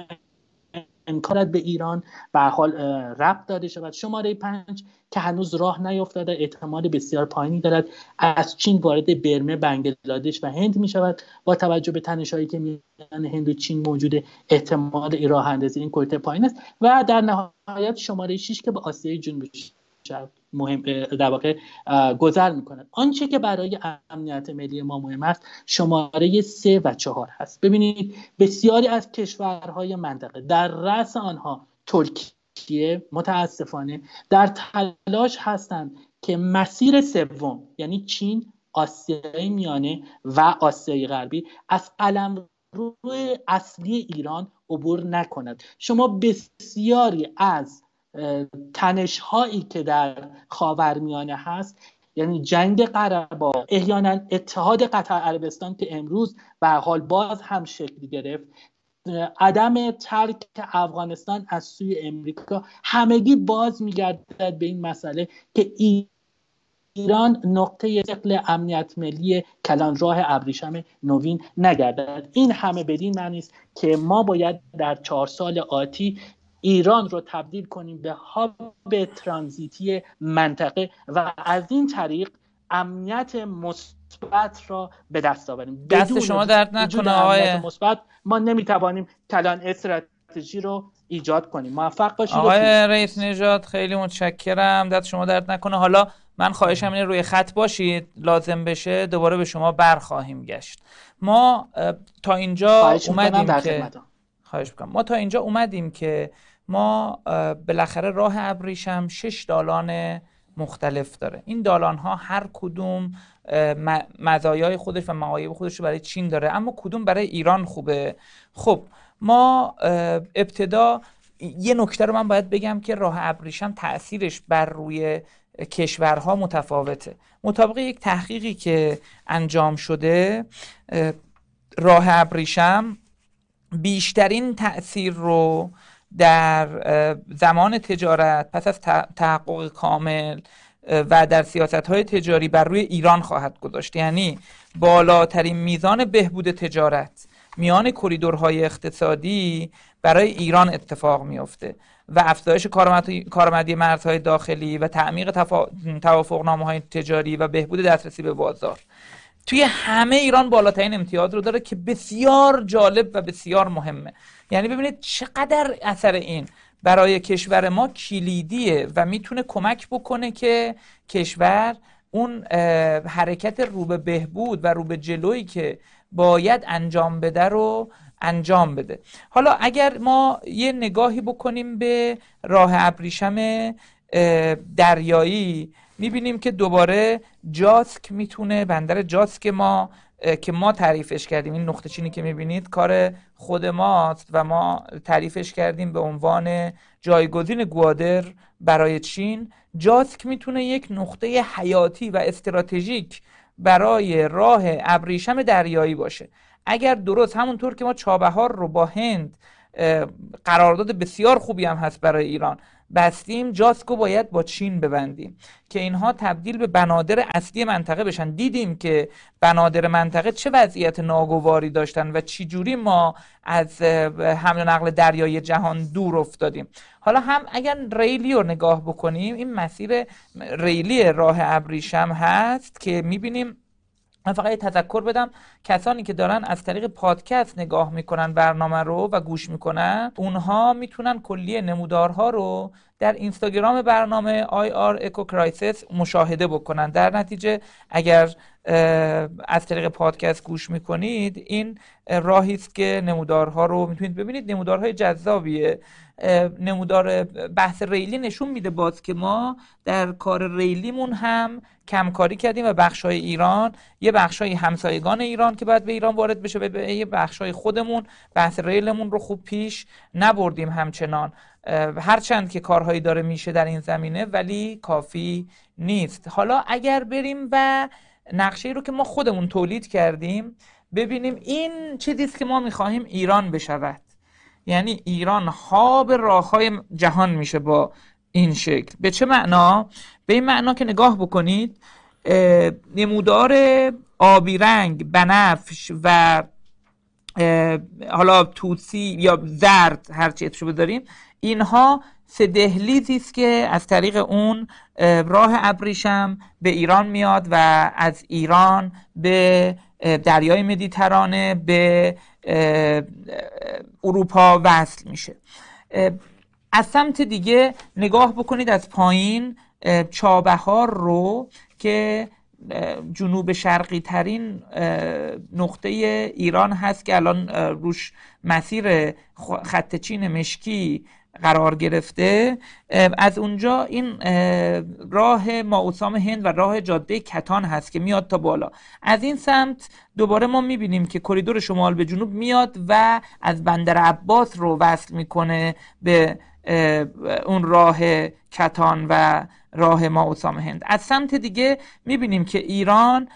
امکانات به ایران به حال ربط داده شود. شماره پنج که هنوز راه نیفتاده احتمال بسیار پایینی دارد. از چین وارد برمه بنگلادش و هند می شود. با توجه به تنشهایی که میان هند و چین موجود احتمال راه اندازی این کویته پایین است. و در نهایت شماره 6 که به آسیای جنوبی مهم در واقع گذر می‌کنند آنچه که برای امنیت ملی ما مهم است شماره سه و چهار هست. ببینید بسیاری از کشورهای منطقه در رأس آنها ترکیه متاسفانه در تلاش هستند که مسیر سوم یعنی چین آسیای میانه و آسیای غربی از قلم روی اصلی ایران عبور نکند. شما بسیاری از تنش هایی که در خاورمیانه هست یعنی جنگ قربا احیانا اتحاد قطر عربستان که امروز به حال باز هم شکل گرفت عدم ترک افغانستان از سوی امریکا همگی باز میگردد به این مسئله که ایران نقطه شکل امنیت ملی کلان راه ابریشم نوین نگردد. این همه بدین معنی است که ما باید در چهار سال آتی ایران رو تبدیل کنیم به هاب ترانزیتی منطقه و از این طریق امنیت مثبت را به دست آوریم. دست شما درد نکنه آقای مثبت ما نمی‌توانیم کلان استراتژی رو ایجاد کنیم. موفق باشید. آقای رئیس نژاد خیلی متشکرم. دست شما درد نکنه. حالا من خواهشم اینه روی خط باشید. لازم بشه دوباره به شما برخواهیم گشت. ما تا اینجا اومدیم که خواهش بکنم ما تا اینجا اومدیم که ما بالاخره راه ابریشم شش دالان مختلف داره. این دالان ها هر کدوم مزایای خودش و معایب خودش رو برای چین داره اما کدوم برای ایران خوبه؟ خب ما ابتدا یه نکته رو من باید بگم که راه ابریشم تاثیرش بر روی کشورها متفاوته. مطابق یک تحقیقی که انجام شده راه ابریشم بیشترین تاثیر رو در زمان تجارت پس از تحقق کامل و در سیاست های تجاری بر روی ایران خواهد گذاشت. یعنی بالاترین میزان بهبود تجارت میان کریدورهای اقتصادی برای ایران اتفاق میافته و افزایش کارآمدی مرزهای داخلی و تعمیق توافقنامه های تجاری و بهبود دسترسی به بازار. توی همه ایران بالاترین امتیاز رو داره که بسیار جالب و بسیار مهمه. یعنی ببینید چقدر اثر این برای کشور ما کلیدیه و می‌تونه کمک بکنه که کشور اون حرکت رو به بهبود و رو به جلویی که باید انجام بده رو انجام بده. حالا اگر ما یه نگاهی بکنیم به راه ابریشم دریایی می‌بینیم که دوباره جاسک می‌تونه بندر جاسک ما که ما تعریفش کردیم این نقطه چینی که می‌بینید کار خود ماست و ما تعریفش کردیم به عنوان جایگزین گوادر برای چین. جاسک می‌تونه یک نقطه حیاتی و استراتژیک برای راه ابریشم دریایی باشه. اگر درست همونطور که ما چابهار رو با هند قرارداد بسیار خوبی هم هست برای ایران. بستیم جاسکو باید با چین ببندیم که اینها تبدیل به بنادر اصلی منطقه بشن. دیدیم که بنادر منطقه چه وضعیت ناگواری داشتن و چی جوری ما از حمل و نقل دریایی جهان دور افتادیم. حالا هم اگر ریلی رو نگاه بکنیم این مسیر ریلی راه ابریشم هست که می‌بینیم من فقط تذکر بدم. کسانی که دارن از طریق پادکست نگاه می‌کنن برنامه رو و گوش می‌کنن اونها می‌تونن کلیه نمودارها رو در اینستاگرام برنامه R Eco Crisis مشاهده بکنن. در نتیجه اگر از طریق پادکست گوش می‌کنید. این راهی است که نمودارها رو می‌تونید ببینید. نمودارهای جذابیه. نمودار بحث ریلی نشون میده باز که ما در کار ریلیمون هم کمکاری کردیم و بخشای ایران یه بخشای همسایگان ایران که باید به ایران وارد بشه و یه بخشای خودمون بحث ریلمون رو خوب پیش نبردیم همچنان. هرچند که کارهایی داره میشه در این زمینه ولی کافی نیست. حالا اگر بریم و نقشه رو که ما خودمون تولید کردیم ببینیم این چه که ما می‌خواهیم ایران بشود یعنی ایران خواب راه های جهان میشه با این شکل به چه معنا؟ به این معنا که نگاه بکنید نمودار آبی رنگ بنفش و حالا توسی یا زرد هرچی اتشو بداریم اینها سه دهلیزی است که از طریق اون راه ابریشم به ایران میاد و از ایران به دریای مدیترانه به اروپا وصل میشه. از سمت دیگه نگاه بکنید از پایین چابهار رو که جنوب شرقی ترین نقطه ایران هست که الان روش مسیر خط چین مشکی قرار گرفته. از اونجا این راه ماوسام هند و راه جاده کتان هست که میاد تا بالا. از این سمت دوباره ما می‌بینیم که کریدور شمال به جنوب میاد و از بندر عباس رو وصل می‌کنه به اون راه کتان و راه ما هند. از سمت دیگه می‌بینیم که ایران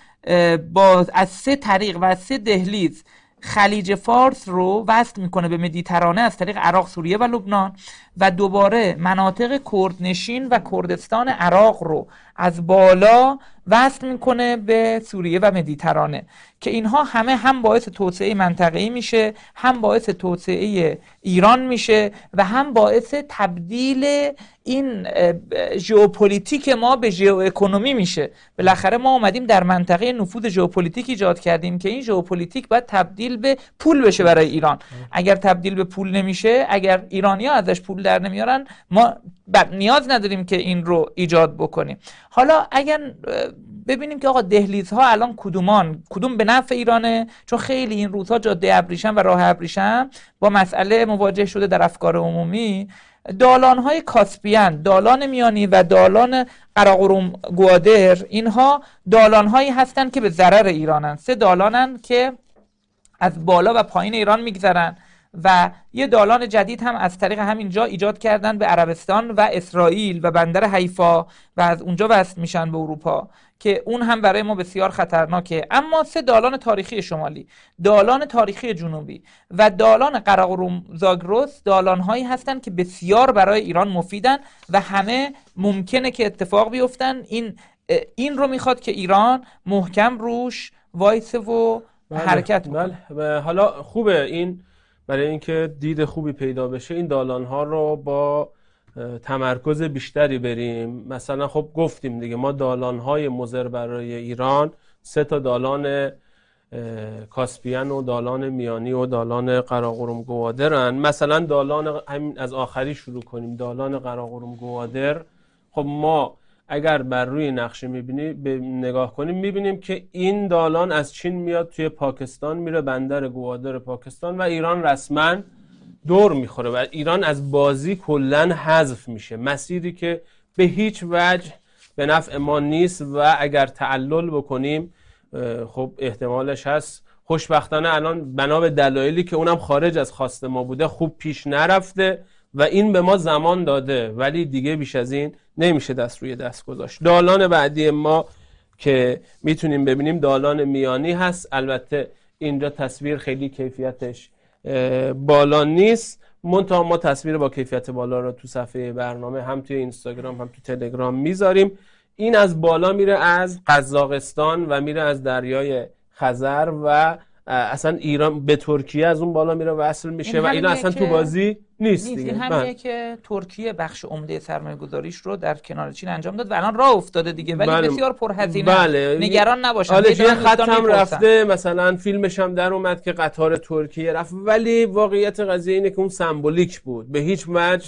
با از سه طریق و از سه دهلیز خلیج فارس رو وصل می‌کنه به مدیترانه از طریق عراق سوریه و لبنان و دوباره مناطق کردنشین و کردستان عراق رو از بالا وصل می‌کنه به سوریه و مدیترانه که اینها همه هم باعث توسعه منطقه‌ای میشه هم باعث توسعه ایران میشه و هم باعث تبدیل این ژئوپلیتیک ما به ژئواکونومی میشه. بالاخره ما اومدیم در منطقه نفوذ ژئوپلیتیک ایجاد کردیم که این ژئوپلیتیک باید تبدیل به پول بشه برای ایران. اگر تبدیل به پول نمیشه اگر ایرانیا ازش پول در نمیارن ما نیاز نداریم که این رو ایجاد بکنیم. حالا اگر ببینیم که آقا دهلیزها الان کدومان؟ کدوم به نفع ایرانه؟ چون خیلی این روزها جاده ابریشم و راه ابریشم با مسئله مواجه شده در افکار عمومی. دالان های کاسپیان دالان میانی و دالان قراقروم گوادر اینها دالان هایی هستند که به ضرر ایرانن. سه دالانن که از بالا و پایین ایران میگذرن. و یه دالان جدید هم از طریق همین جا ایجاد کردن به عربستان و اسرائیل و بندر حیفا و از اونجا وصل میشن به اروپا که اون هم برای ما بسیار خطرناکه. اما سه دالان تاریخی شمالی دالان تاریخی جنوبی و دالان قراقروم زاگرس دالان هایی هستند که بسیار برای ایران مفیدن و همه ممکنه که اتفاق بیفتن. این این رو می‌خواد که ایران محکم روش وایسه و بله، حرکت بله. حالا خوبه این برای اینکه دید خوبی پیدا بشه این دالان ها رو با تمرکز بیشتری بریم. مثلا خب گفتیم دیگه ما دالان های مزر برای ایران سه تا دالان کاسپیان و دالان میانی و دالان قراقرم گوادرن. مثلا دالان از آخری شروع کنیم. دالان قراقرم گوادر. خب ما اگر بر روی نقشه می‌بینی به نگاه کنیم می‌بینیم که این دالان از چین میاد توی پاکستان میره بندر گوادر پاکستان و ایران رسما دور می‌خوره و ایران از بازی کلا حذف میشه. مسیری که به هیچ وجه به نفع ما نیست و اگر تعلل بکنیم خب احتمالش هست. خوشبختانه الان بنا به دلایلی که اونم خارج از خواست ما بوده خوب پیش نرفته و این به ما زمان داده ولی دیگه بیش از این نمیشه دست روی دست گذاشت. دالان بعدی ما که می‌تونیم ببینیم دالان میانی هست. البته اینجا تصویر خیلی کیفیتش بالا نیست. منتها ما تصویر با کیفیت بالا رو تو صفحه برنامه هم توی اینستاگرام هم تو تلگرام می‌ذاریم. این از بالا میره از قزاقستان و میره از دریای خزر و اصلا ایران به ترکیه از اون بالا میره وصل میشه و اینا اصلا تو بازی نیست, نیست. دیگه این همینه بله. که ترکیه بخش عمده سرمایه گذاریش رو در کنار چین انجام داد و الان راه افتاده دیگه ولی بله. بسیار پرهزینه بله. نگران نباشن حالا خط هم رفته مثلا فیلمش هم در اومد که قطار ترکیه رفت ولی واقعیت قضیه اینه که اون سمبولیک بود به هیچ وجه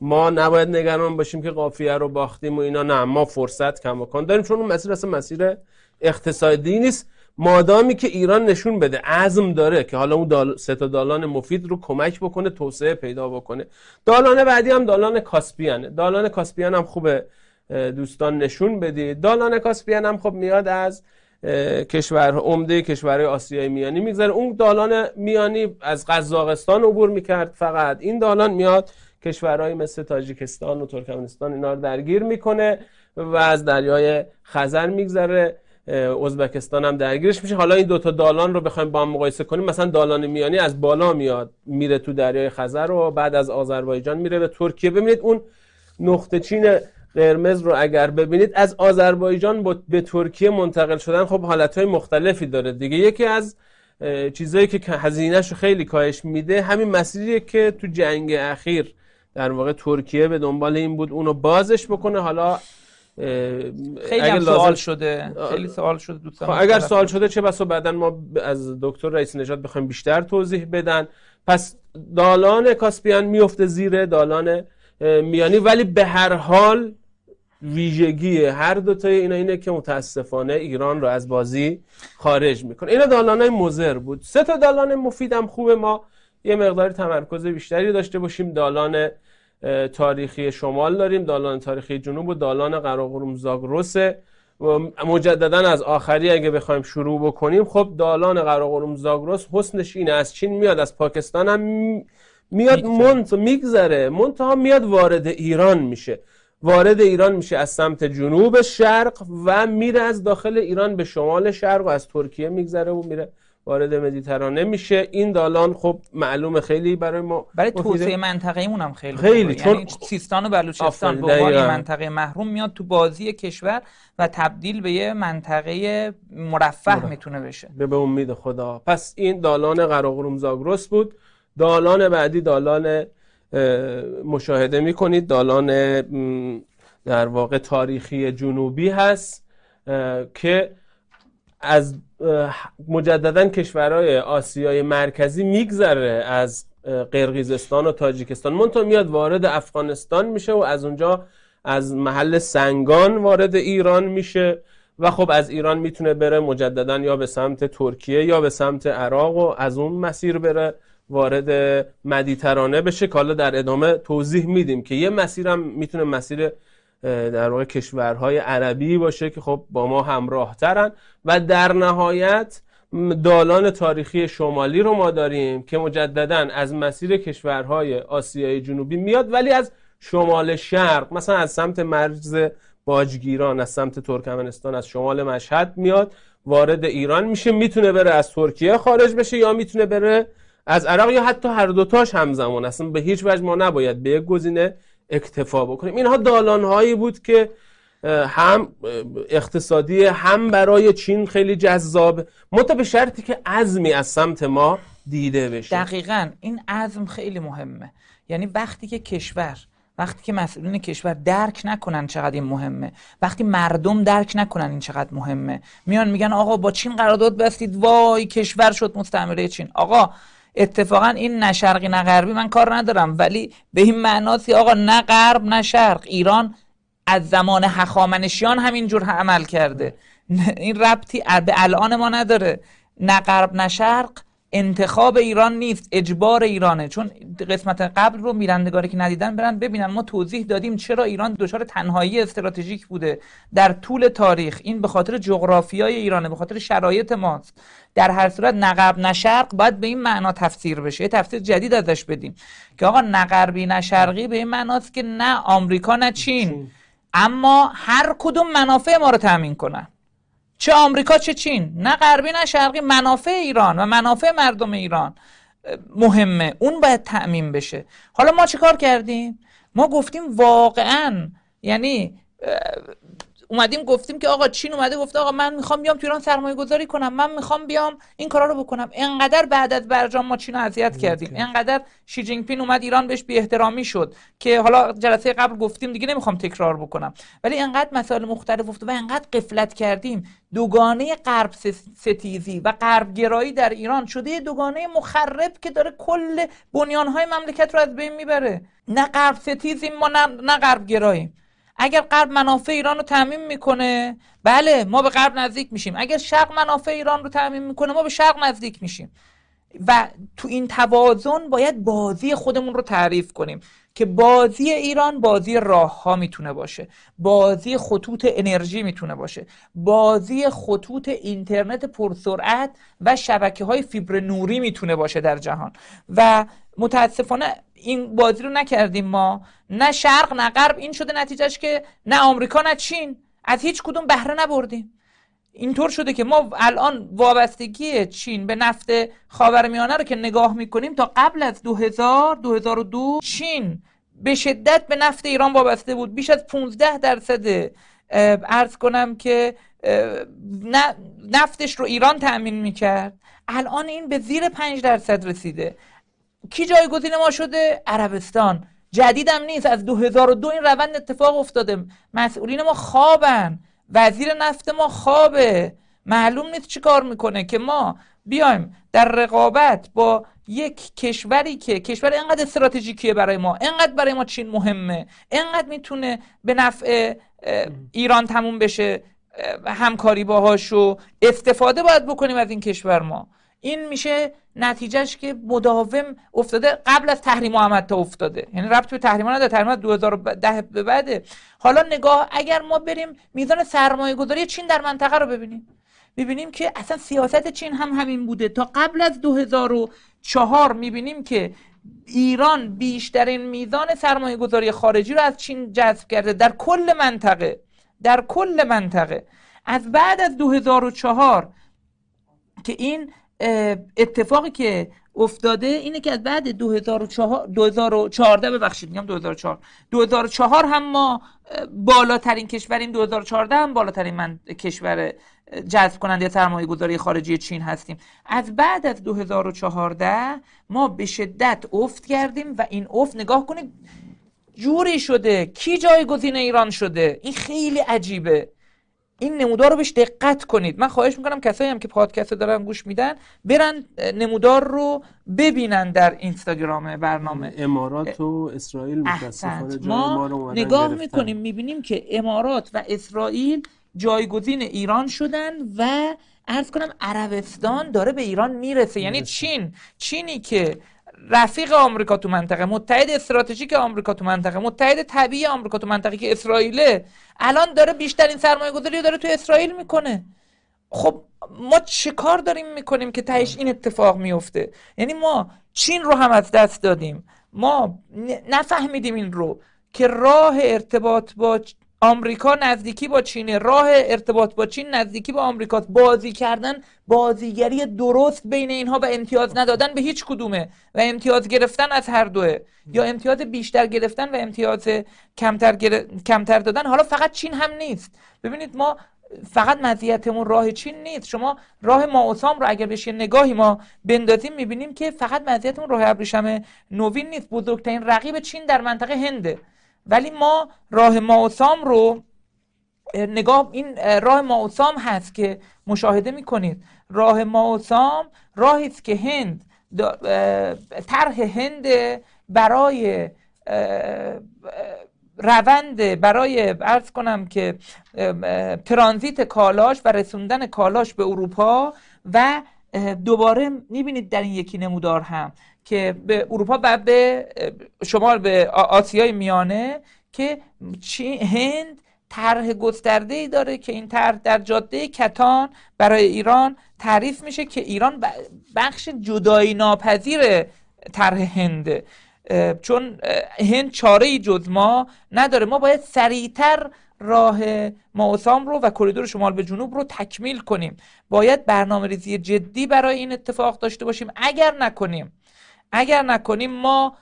ما نباید نگران باشیم که قافیه رو باختیم و اینا نه ما فرصت کماکان داریم چون اون مسیر اصلا مسیر اقتصادی نیست مادامی که ایران نشون بده عزم داره که حالا اون دال... سه تا دالان مفید رو کمک بکنه توسعه پیدا بکنه. دالان بعدی هم دالان کاسپیانه. دالان کاسپیان هم خوبه دوستان نشون بدید دالان کاسپیان هم خب میاد از کشور عمده کشورهای آسیای میانی میگذره. اون دالان میانی از قزاقستان عبور می‌کرد فقط. این دالان میاد کشورهای مثل تاجیکستان و ترکمنستان اینا رو درگیر می‌کنه و از دریای خزر میگذره. ازبکستان هم درگیرش میشه. حالا این دوتا دالان رو بخوایم با هم مقایسه کنیم. مثلا دالان میانی از بالا میاد میره تو دریای خزر و بعد از آذربایجان میره به ترکیه. ببینید اون نقطه چین قرمز رو اگر ببینید از آذربایجان به ترکیه منتقل شدن خب حالتهای مختلفی داره دیگه. یکی از چیزایی که هزینهش رو خیلی کاهش میده همین مسیریه که تو جنگ اخیر در واقع ترکیه به دنبال این بود اونو بازش بکنه. حالا خیلی هم سوال شده. خیلی سوال شده دوستان خب اگر سوال شده چه بسا بعدا ما از دکتر رئیس نجات بخوایم بیشتر توضیح بدن. پس دالان کاسپیان میفته زیر دالان میانی ولی به هر حال ویژگی هر دوتای اینا اینه که متاسفانه ایران رو از بازی خارج می‌کنه. اینا دالان های مزر بود. سه تا دالان مفیدم خوبه. ما یه مقدار تمرکز بیشتری داشته باشیم. دالان تاریخی شمال داریم. دالان تاریخی جنوب و دالان قراقرم زاگرسه مجددا از آخری اگه بخوایم شروع بکنیم خب دالان قراقرم زاگرس حسنش اینه از چین میاد از پاکستان هم میاد منت میگذره. منتها میاد وارد ایران میشه. وارد ایران میشه از سمت جنوب شرق و میره از داخل ایران به شمال شرق و از ترکیه میگذره و میره وارد مدیترانه میشه. این دالان خب معلومه خیلی برای ما برای توسعه منطقه ایمون هم خیلی خیلی چون یعنی سیستان و بلوچستان به عنوان منطقه محروم میاد تو بازی کشور و تبدیل به یه منطقه مرفه می‌تونه بشه. به امید خدا. پس این دالان قراقرم زاگرس بود. دالان بعدی دالان مشاهده می‌کنید. دالان در واقع تاریخی جنوبی هست که از مجددا کشورهای آسیای مرکزی میگذره از قرقیزستان و تاجیکستان. منتها میاد وارد افغانستان میشه و از اونجا از محل سنگان وارد ایران میشه و خب از ایران می‌تونه بره مجددا یا به سمت ترکیه یا به سمت عراق و از اون مسیر بره وارد مدیترانه بشه که حالا در ادامه توضیح میدیم که یه مسیرم می‌تونه مسیر در واقع کشورهای عربی باشه که خب با ما همراه ترن و در نهایت دالان تاریخی شمالی رو ما داریم که مجددا از مسیر کشورهای آسیای جنوبی میاد ولی از شمال شرق مثلا از سمت مرز باجگیران از سمت ترکمنستان از شمال مشهد میاد وارد ایران میشه می‌تونه بره از ترکیه خارج بشه یا می‌تونه بره از عراق یا حتی هر دوتاش همزمان اصلا به هیچ وجه ما نباید به یک گزینه اکتفا بکنیم. اینها دالان هایی بود که هم اقتصادی هم برای چین خیلی جذاب. مت به شرطی که عزمی از سمت ما دیده بشه. دقیقا. این عزم خیلی مهمه. یعنی وقتی که کشور وقتی که مسئولین کشور درک نکنن چقدر این مهمه وقتی مردم درک نکنن این چقدر مهمه میان میگن آقا با چین قرارداد بستید. وای کشور شد مستعمره چین. آقا اتفاقا این نه شرقی نه غربی من کار ندارم. ولی به این معناسی آقا نه غرب نه شرق. ایران از زمان هخامنشیان همینجور عمل کرده. این ربطی به الان ما نداره. نه غرب نه شرق. انتخاب ایران نیست اجبار ایرانه. چون قسمت قبل رو میرندگاری که ندیدن برن ببینن. ما توضیح دادیم چرا ایران دچار تنهایی استراتژیک بوده. در طول تاریخ این به خاطر جغرافیای ایرانه به خاطر شرایط ماست. در هر صورت نقب نه شرق باید به این معنا تفسیر بشه. یه تفسیر جدید ازش بدیم که آقا نه غربی نه شرقی به این معناست که نه آمریکا نه چین. اما هر کدوم منافع ما رو تامین کنن. چه آمریکا چه چین. نه غربی نه شرقی. منافع ایران و منافع مردم ایران. مهمه. اون باید تأمین بشه. حالا ما چه کار کردیم؟ ما گفتیم واقعا یعنی اومدیم گفتیم که آقا چین اومده گفته آقا من می‌خوام بیام تو ایران سرمایه گذاری کنم. من می‌خوام بیام این کارا رو بکنم. انقدر بعد از برجام ما چین رو اذیت کردیم. انقدر شی جینگ پین اومد ایران بهش بی احترامی شد که حالا جلسه قبل گفتیم دیگه نمی‌خوام تکرار بکنم. ولی انقدر مسائل مختلف افتاد و انقدر قفلت کردیم. دوگانه غرب ستیزی و غرب گرایی در ایران شده دوگانه مخرب که داره کل بنیانهای مملکت رو از بین می‌بره. نه غرب ستیزیم ما نه غرب گراییم اگر غرب منافع ایران رو تعمین می‌کنه بله ما به غرب نزدیک میشیم. اگر شرق منافع ایران رو تعمین می‌کنه ما به شرق نزدیک میشیم. و تو این توازن باید بازی خودمون رو تعریف کنیم که بازی ایران بازی راه ها می‌تونه باشه. بازی خطوط انرژی می‌تونه باشه. بازی خطوط اینترنت پرسرعت و شبکه های فیبر نوری می‌تونه باشه در جهان. و متاسفانه این بازی رو نکردیم ما. نه شرق نه غرب. این شده نتیجهش که نه آمریکا نه چین. از هیچ کدوم بهره نبردیم. اینطور شده که ما الان وابستگی چین به نفت خاورمیانه رو که نگاه می‌کنیم تا قبل از 2000 2002 چین به شدت به نفت ایران وابسته بود. بیش از 15 درصد ارز کنم که نفتش رو ایران تأمین می‌کرد. الان این به زیر 5 درصد رسیده. کی جایگزین ما شده؟ عربستان. جدیدم نیست. از 2002 این روند اتفاق افتاده. مسئولین ما خوابن. وزیر نفت ما خوابه. معلوم نیست چی کار می‌کنه که ما بیایم در رقابت با یک کشوری که کشور اینقدر استراتژیکیه برای ما اینقدر برای ما چین مهمه اینقدر می‌تونه به نفع ایران تموم بشه همکاری باهاش و استفاده باید بکنیم از این کشور ما. این میشه نتیجهش که مداوم افتاده قبل از تحریم محمد تا افتاده. یعنی ربط به تحریم نداره. تحریم 2010 به بعده. حالا نگاه اگر ما بریم میزان سرمایه گذاری چین در منطقه رو ببینیم. ببینیم که اصلا سیاست چین هم همین بوده. تا قبل از 2004 می‌بینیم که ایران بیشترین میزان سرمایه گذاری خارجی رو از چین جذب کرده. در کل منطقه. در کل منطقه. از بعد از 2004 که این اتفاقی که افتاده اینه که از بعد 2004 2014 ببخشید میگم 2004 2004 هم ما بالاترین کشوریم 2014 هم بالاترین من کشور جذب کننده سرمایه گذاری خارجی چین هستیم. از بعد از 2014 ما به شدت افت کردیم و این افت نگاه کنید جوری شده کی جایگزین ایران شده؟ این خیلی عجیبه. این نمودار رو بهش دقت کنید. من خواهش می‌کنم کسایی هم که پادکست دارن گوش میدن برن نمودار رو ببینن در اینستاگرام برنامه. امارات و اسرائیل متاسفانه ما, ما نگاه می‌کنیم می‌بینیم که امارات و اسرائیل جایگزین ایران شدن و ارز کنم عربستان داره به ایران می‌رسه. یعنی چین چینی که رفیق آمریکا تو منطقه متحد استراتژیک آمریکا تو منطقه متحد طبیعی آمریکا تو منطقه که اسرائیله. الان داره بیشترین سرمایه گذاری داره تو اسرائیل می‌کنه. خب ما چه کار داریم می‌کنیم که تهش این اتفاق میفته یعنی ما چین رو هم از دست دادیم. ما نفهمیدیم این رو که راه ارتباط با آمریکا نزدیکی با چین راه ارتباط با چین نزدیکی با آمریکا. بازی کردن بازیگری درست بین اینها و امتیاز ندادن به هیچ کدومه. و امتیاز گرفتن از هر دوه. یا امتیاز بیشتر گرفتن و امتیاز کمتر, کمتر دادن. حالا فقط چین هم نیست. ببینید ما فقط مزیتمون راه چین نیست. شما راه ماوسام رو اگر بشه نگاهی ما بندازیم می‌بینیم که فقط مزیتمون راه ابریشم نوین نیست. بزرگترین رقیب چین در منطقه هنده ولی ما راه ماوسام رو نگاه این راه ماوسام هست که مشاهده می‌کنید. راه ماوسام راهی است که هند طرح هند برای روند برای ارز کنم که ترانزیت کالاش و رسوندن کالاش به اروپا و دوباره می‌بینید در این یکی نمودار هم. که به اروپا و به شمال به آسیای میانه که هند طرح گسترده ای داره که این طرح در جاده کتان برای ایران تعریف میشه که ایران بخش جدایی ناپذیر طرح هند. چون هند چاره جز ما نداره. ما باید سریعتر راه ماوسام رو و کریدور شمال به جنوب رو تکمیل کنیم. باید برنامه ریزی جدی برای این اتفاق داشته باشیم. اگر نکنیم اگر نکنیم ما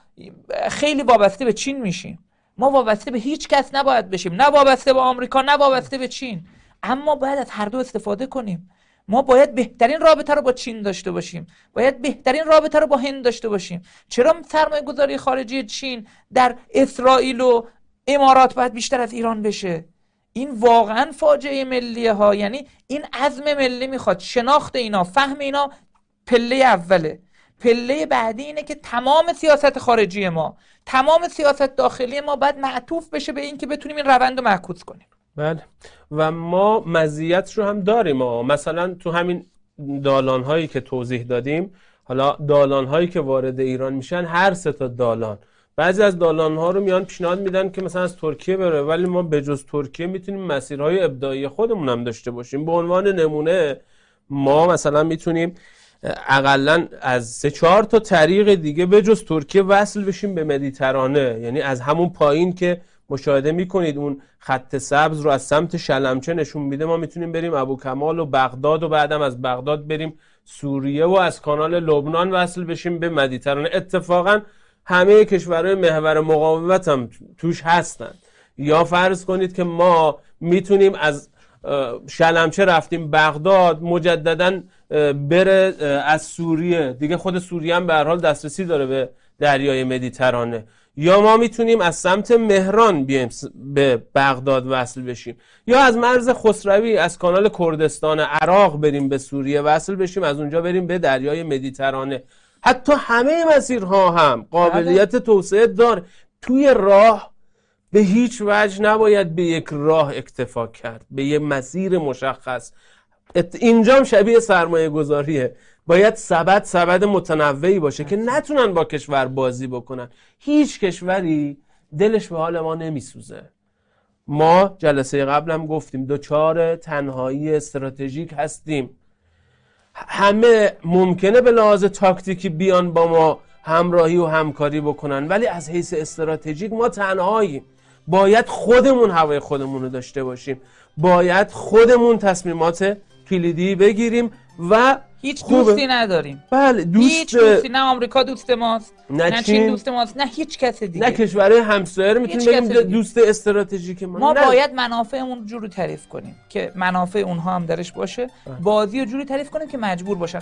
خیلی وابسته به چین میشیم. ما وابسته به هیچ کس نباید بشیم. نه وابسته به آمریکا نه وابسته به چین. اما باید از هر دو استفاده کنیم. ما باید بهترین رابطه رو با چین داشته باشیم. باید بهترین رابطه رو با هند داشته باشیم. چرا سرمایه گذاری خارجی چین در اسرائیل و امارات باید بیشتر از ایران بشه؟ این واقعا فاجعه ملیه ها یعنی این عزم ملی می‌خواد. شناخت اینا فهم اینا پله اوله. پله بعدی اینه که تمام سیاست خارجی ما تمام سیاست داخلی ما باید معطوف بشه به اینکه بتونیم این روند رو معکوس کنیم. بله. و ما مزیت رو هم داریم ما مثلا تو همین دالان هایی که توضیح دادیم حالا دالان هایی که وارد ایران میشن هر سه تا دالان. بعضی از دالان ها رو میان پیشنهاد میدن که مثلا از ترکیه بره ولی ما به جز ترکیه می‌تونیم مسیرهای ابداعی خودمون هم داشته باشیم. به عنوان نمونه ما مثلا می‌تونیم اقلا از سه چهار تا طریق دیگه جز ترکیه وصل بشیم به مدیترانه. یعنی از همون پایین که مشاهده می‌کنید اون خط سبز رو از سمت شلمچه نشون میده ما می‌تونیم بریم ابو کمال و بغداد و بعدم از بغداد بریم سوریه و از کانال لبنان وصل بشیم به مدیترانه. اتفاقا همه کشورهای محور مقاومت هم توش هستند یا فرض کنید که ما می‌تونیم از شلمچه رفتیم بغداد مجددا بره از سوریه. دیگه خود سوریه هم به هر حال دسترسی داره به دریای مدیترانه. یا ما می‌تونیم از سمت مهران بیایم به بغداد وصل بشیم یا از مرز خسروی از کانال کردستان عراق بریم به سوریه وصل بشیم از اونجا بریم به دریای مدیترانه. حتی همه مسیرها هم قابلیت توسعه دار. توی راه به هیچ وجه نباید به یک راه اکتفا کرد به یه مسیر مشخص. اینجا هم شبیه سرمایه گذاریه. باید سبد سبد متنوعی باشه که نتونن با کشور بازی بکنن. هیچ کشوری دلش به حال ما نمیسوزه. ما جلسه قبلم گفتیم دوچار تنهایی استراتژیک هستیم. همه ممکنه به لحاظ تاکتیکی بیان با ما همراهی و همکاری بکنن ولی از حیث استراتژیک ما تنهاییم. باید خودمون هوای خودمون رو داشته باشیم. باید خودمون تصمیمات کلیدی بگیریم و هیچ دوستی نداریم. بله دوست هیچ دوستی نه آمریکا دوست ماست نه چین دوست ماست نه هیچ کس دیگه. نه کشورهای همسایه رو می‌تونیم بگیم دوست استراتژیک ما. ما باید منافعمون جوری تعریف کنیم که منافع اونها هم درش باشه. بله. بازی رو جوری تعریف کنیم که مجبور باشن.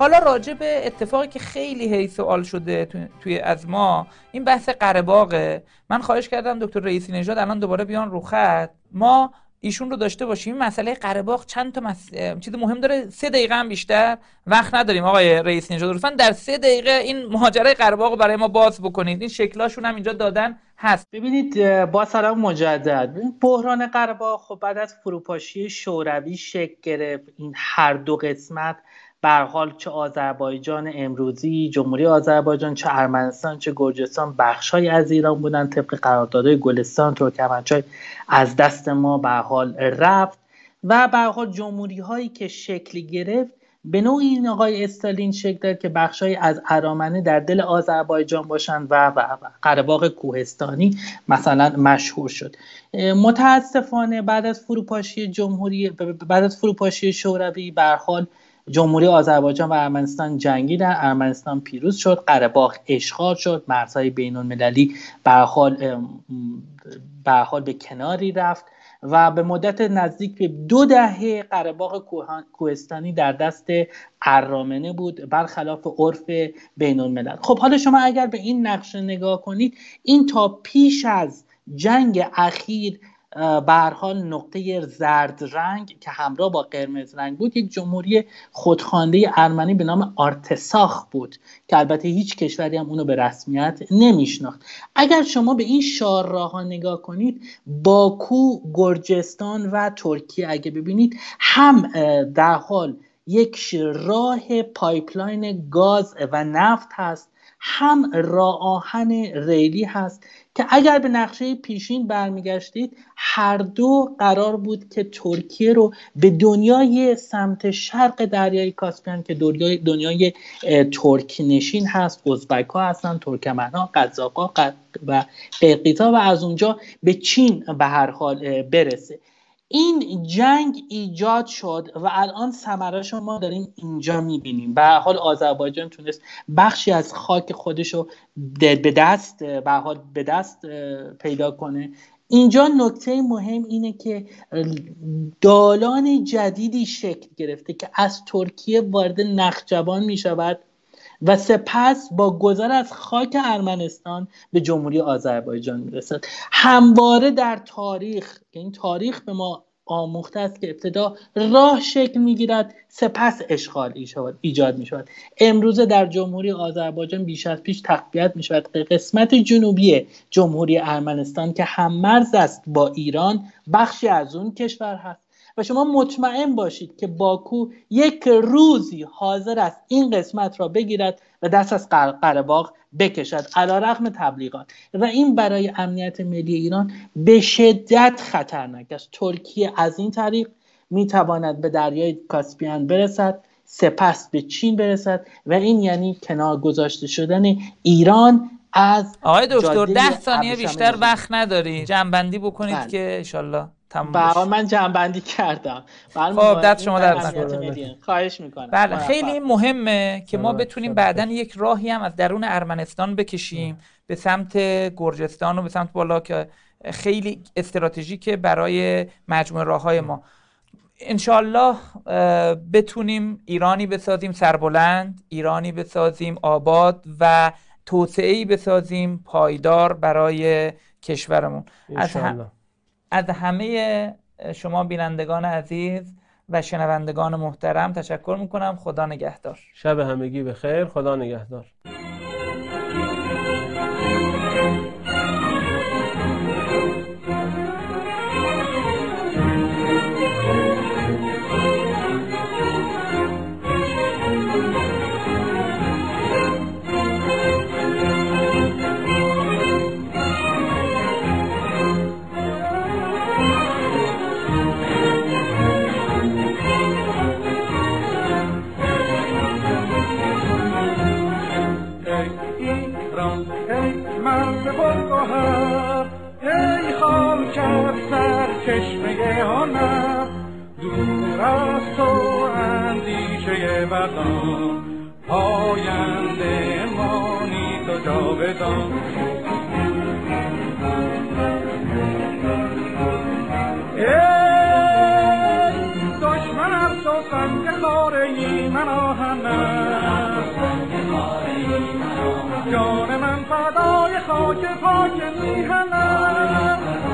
حالا راجع به اتفاقی که خیلی هی سوال شده توی از ما این بحث قره من خواهش کردم دکتر رئیسی نژاد الان دوباره بیان رو خط. ما ایشون رو داشته باشیم. این مسئله قره چند تا مس... چیز مهم داره. سه دقیقه هم بیشتر وقت نداریم آقای رئیس نژاد. لطفا در سه دقیقه این ماجرای قره رو برای ما باز بکنید. این شکلاشون هم اینجا دادن هست. ببینید با سلام مجدد. بحران قره خب بعد از فروپاشی شوروی شکل گرفت. این هر دو قسمت بر حال چه آذربایجان امروزی جمهوری آذربایجان چه ارمنستان چه گرجستان بخشهایی از ایران بودن طبق قراردادهای گلستان ترکمنچای از دست ما به حال رفت و به حال جمهوری هایی که شکل گرفت به نوعی این آقای استالین شکل داد که بخشهایی از ارامنه در دل آذربایجان باشند و قرهباغ کوهستانی مثلا مشهور شد. متاسفانه بعد از فروپاشی جمهوری بعد از فروپاشی شوروی به حال جمهوری آذربایجان و ارمنستان جنگیدن ارمنستان پیروز شد قره اشغال شد مرزهای بین المللی به حال به کناری رفت و به مدت نزدیک به دو دهه قره کوهستانی در دست ارامنه بود برخلاف عرف بین الملل خب حالا شما اگر به این نقشه نگاه کنید این تا پیش از جنگ اخیر به حال نقطه زرد رنگ که همراه با قرمز رنگ بود یک جمهوری خودخوانده ارمنی به نام آرتساخ بود که البته هیچ کشوری هم اونو به رسمیت نمیشناخت. اگر شما به این راه ها نگاه کنید باکو گرجستان و ترکیه اگه ببینید هم در حال یک راه pipeline گاز و نفت هست هم راه آهن ریلی هست که اگر به نقشه پیشین برمیگشتید هر دو قرار بود که ترکیه رو به دنیای سمت شرق دریای کاسپیان که دنیای دنیای ترک نشین هست ازبک ها هستن ترکمن ها قزاق و قرقیزا و از اونجا به چین به هر حال برسه. این جنگ ایجاد شد و الان ثمرش ما داریم اینجا می‌بینیم. به حال آذربایجان تونست بخشی از خاک خودش رو به دست به حال به دست پیدا کنه. اینجا نکته مهم اینه که دالان جدیدی شکل گرفته که از ترکیه وارد نخجوان می شود و سپس با گذر از خاک ارمنستان به جمهوری آذربایجان می‌رسد. همواره در تاریخ این تاریخ به ما آموخته است که ابتدا راه شکل می‌گیرد سپس اشغال ایجاد می شود امروزه در جمهوری آذربایجان بیش از پیش تقویت می شود قسمت جنوبی جمهوری ارمنستان که هم مرز است با ایران بخشی از اون کشور هست. و شما مطمئن باشید که باکو یک روزی حاضر است این قسمت را بگیرد و دست از قرباق بکشد علا رقم تبلیغات. و این برای امنیت ملی ایران به شدت خطرناک است. ترکیه از این طریق می‌تواند به دریای کاسپیان برسد سپس به چین برسد و این یعنی کنار گذاشته شدن ایران از آقای دکتر ده ثانیه بیشتر وقت نداری. جنبندی بکنید بله. که انشالله تمام من جنبندی کردم. خب دست شما در خواهش می‌کنم. بله خیلی مهمه که ما بتونیم بعدا یک راهی هم از درون ارمنستان بکشیم به سمت گرجستان و به سمت بالا که خیلی استراتژیکه برای مجموعه راه های ما. انشالله بتونیم ایرانی بسازیم سربلند ایرانی بسازیم آباد و توسعه بسازیم پایدار برای کشورمون. از, از همه شما بینندگان عزیز و شنوندگان محترم تشکر می‌کنم. خدا نگهدار. شب همگی به خیر خدا نگهدار. چشمه هنر دور از تو اندیشه بدان. پاینده مانی تو جاودان ای دشمن از تو سنگ خاره من آهنم جان من فدای خاک پاک میهنم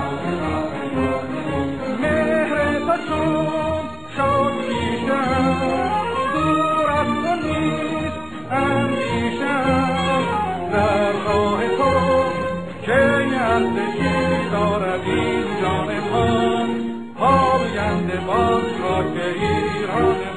دارد این جان ما پاینده باز را که ایران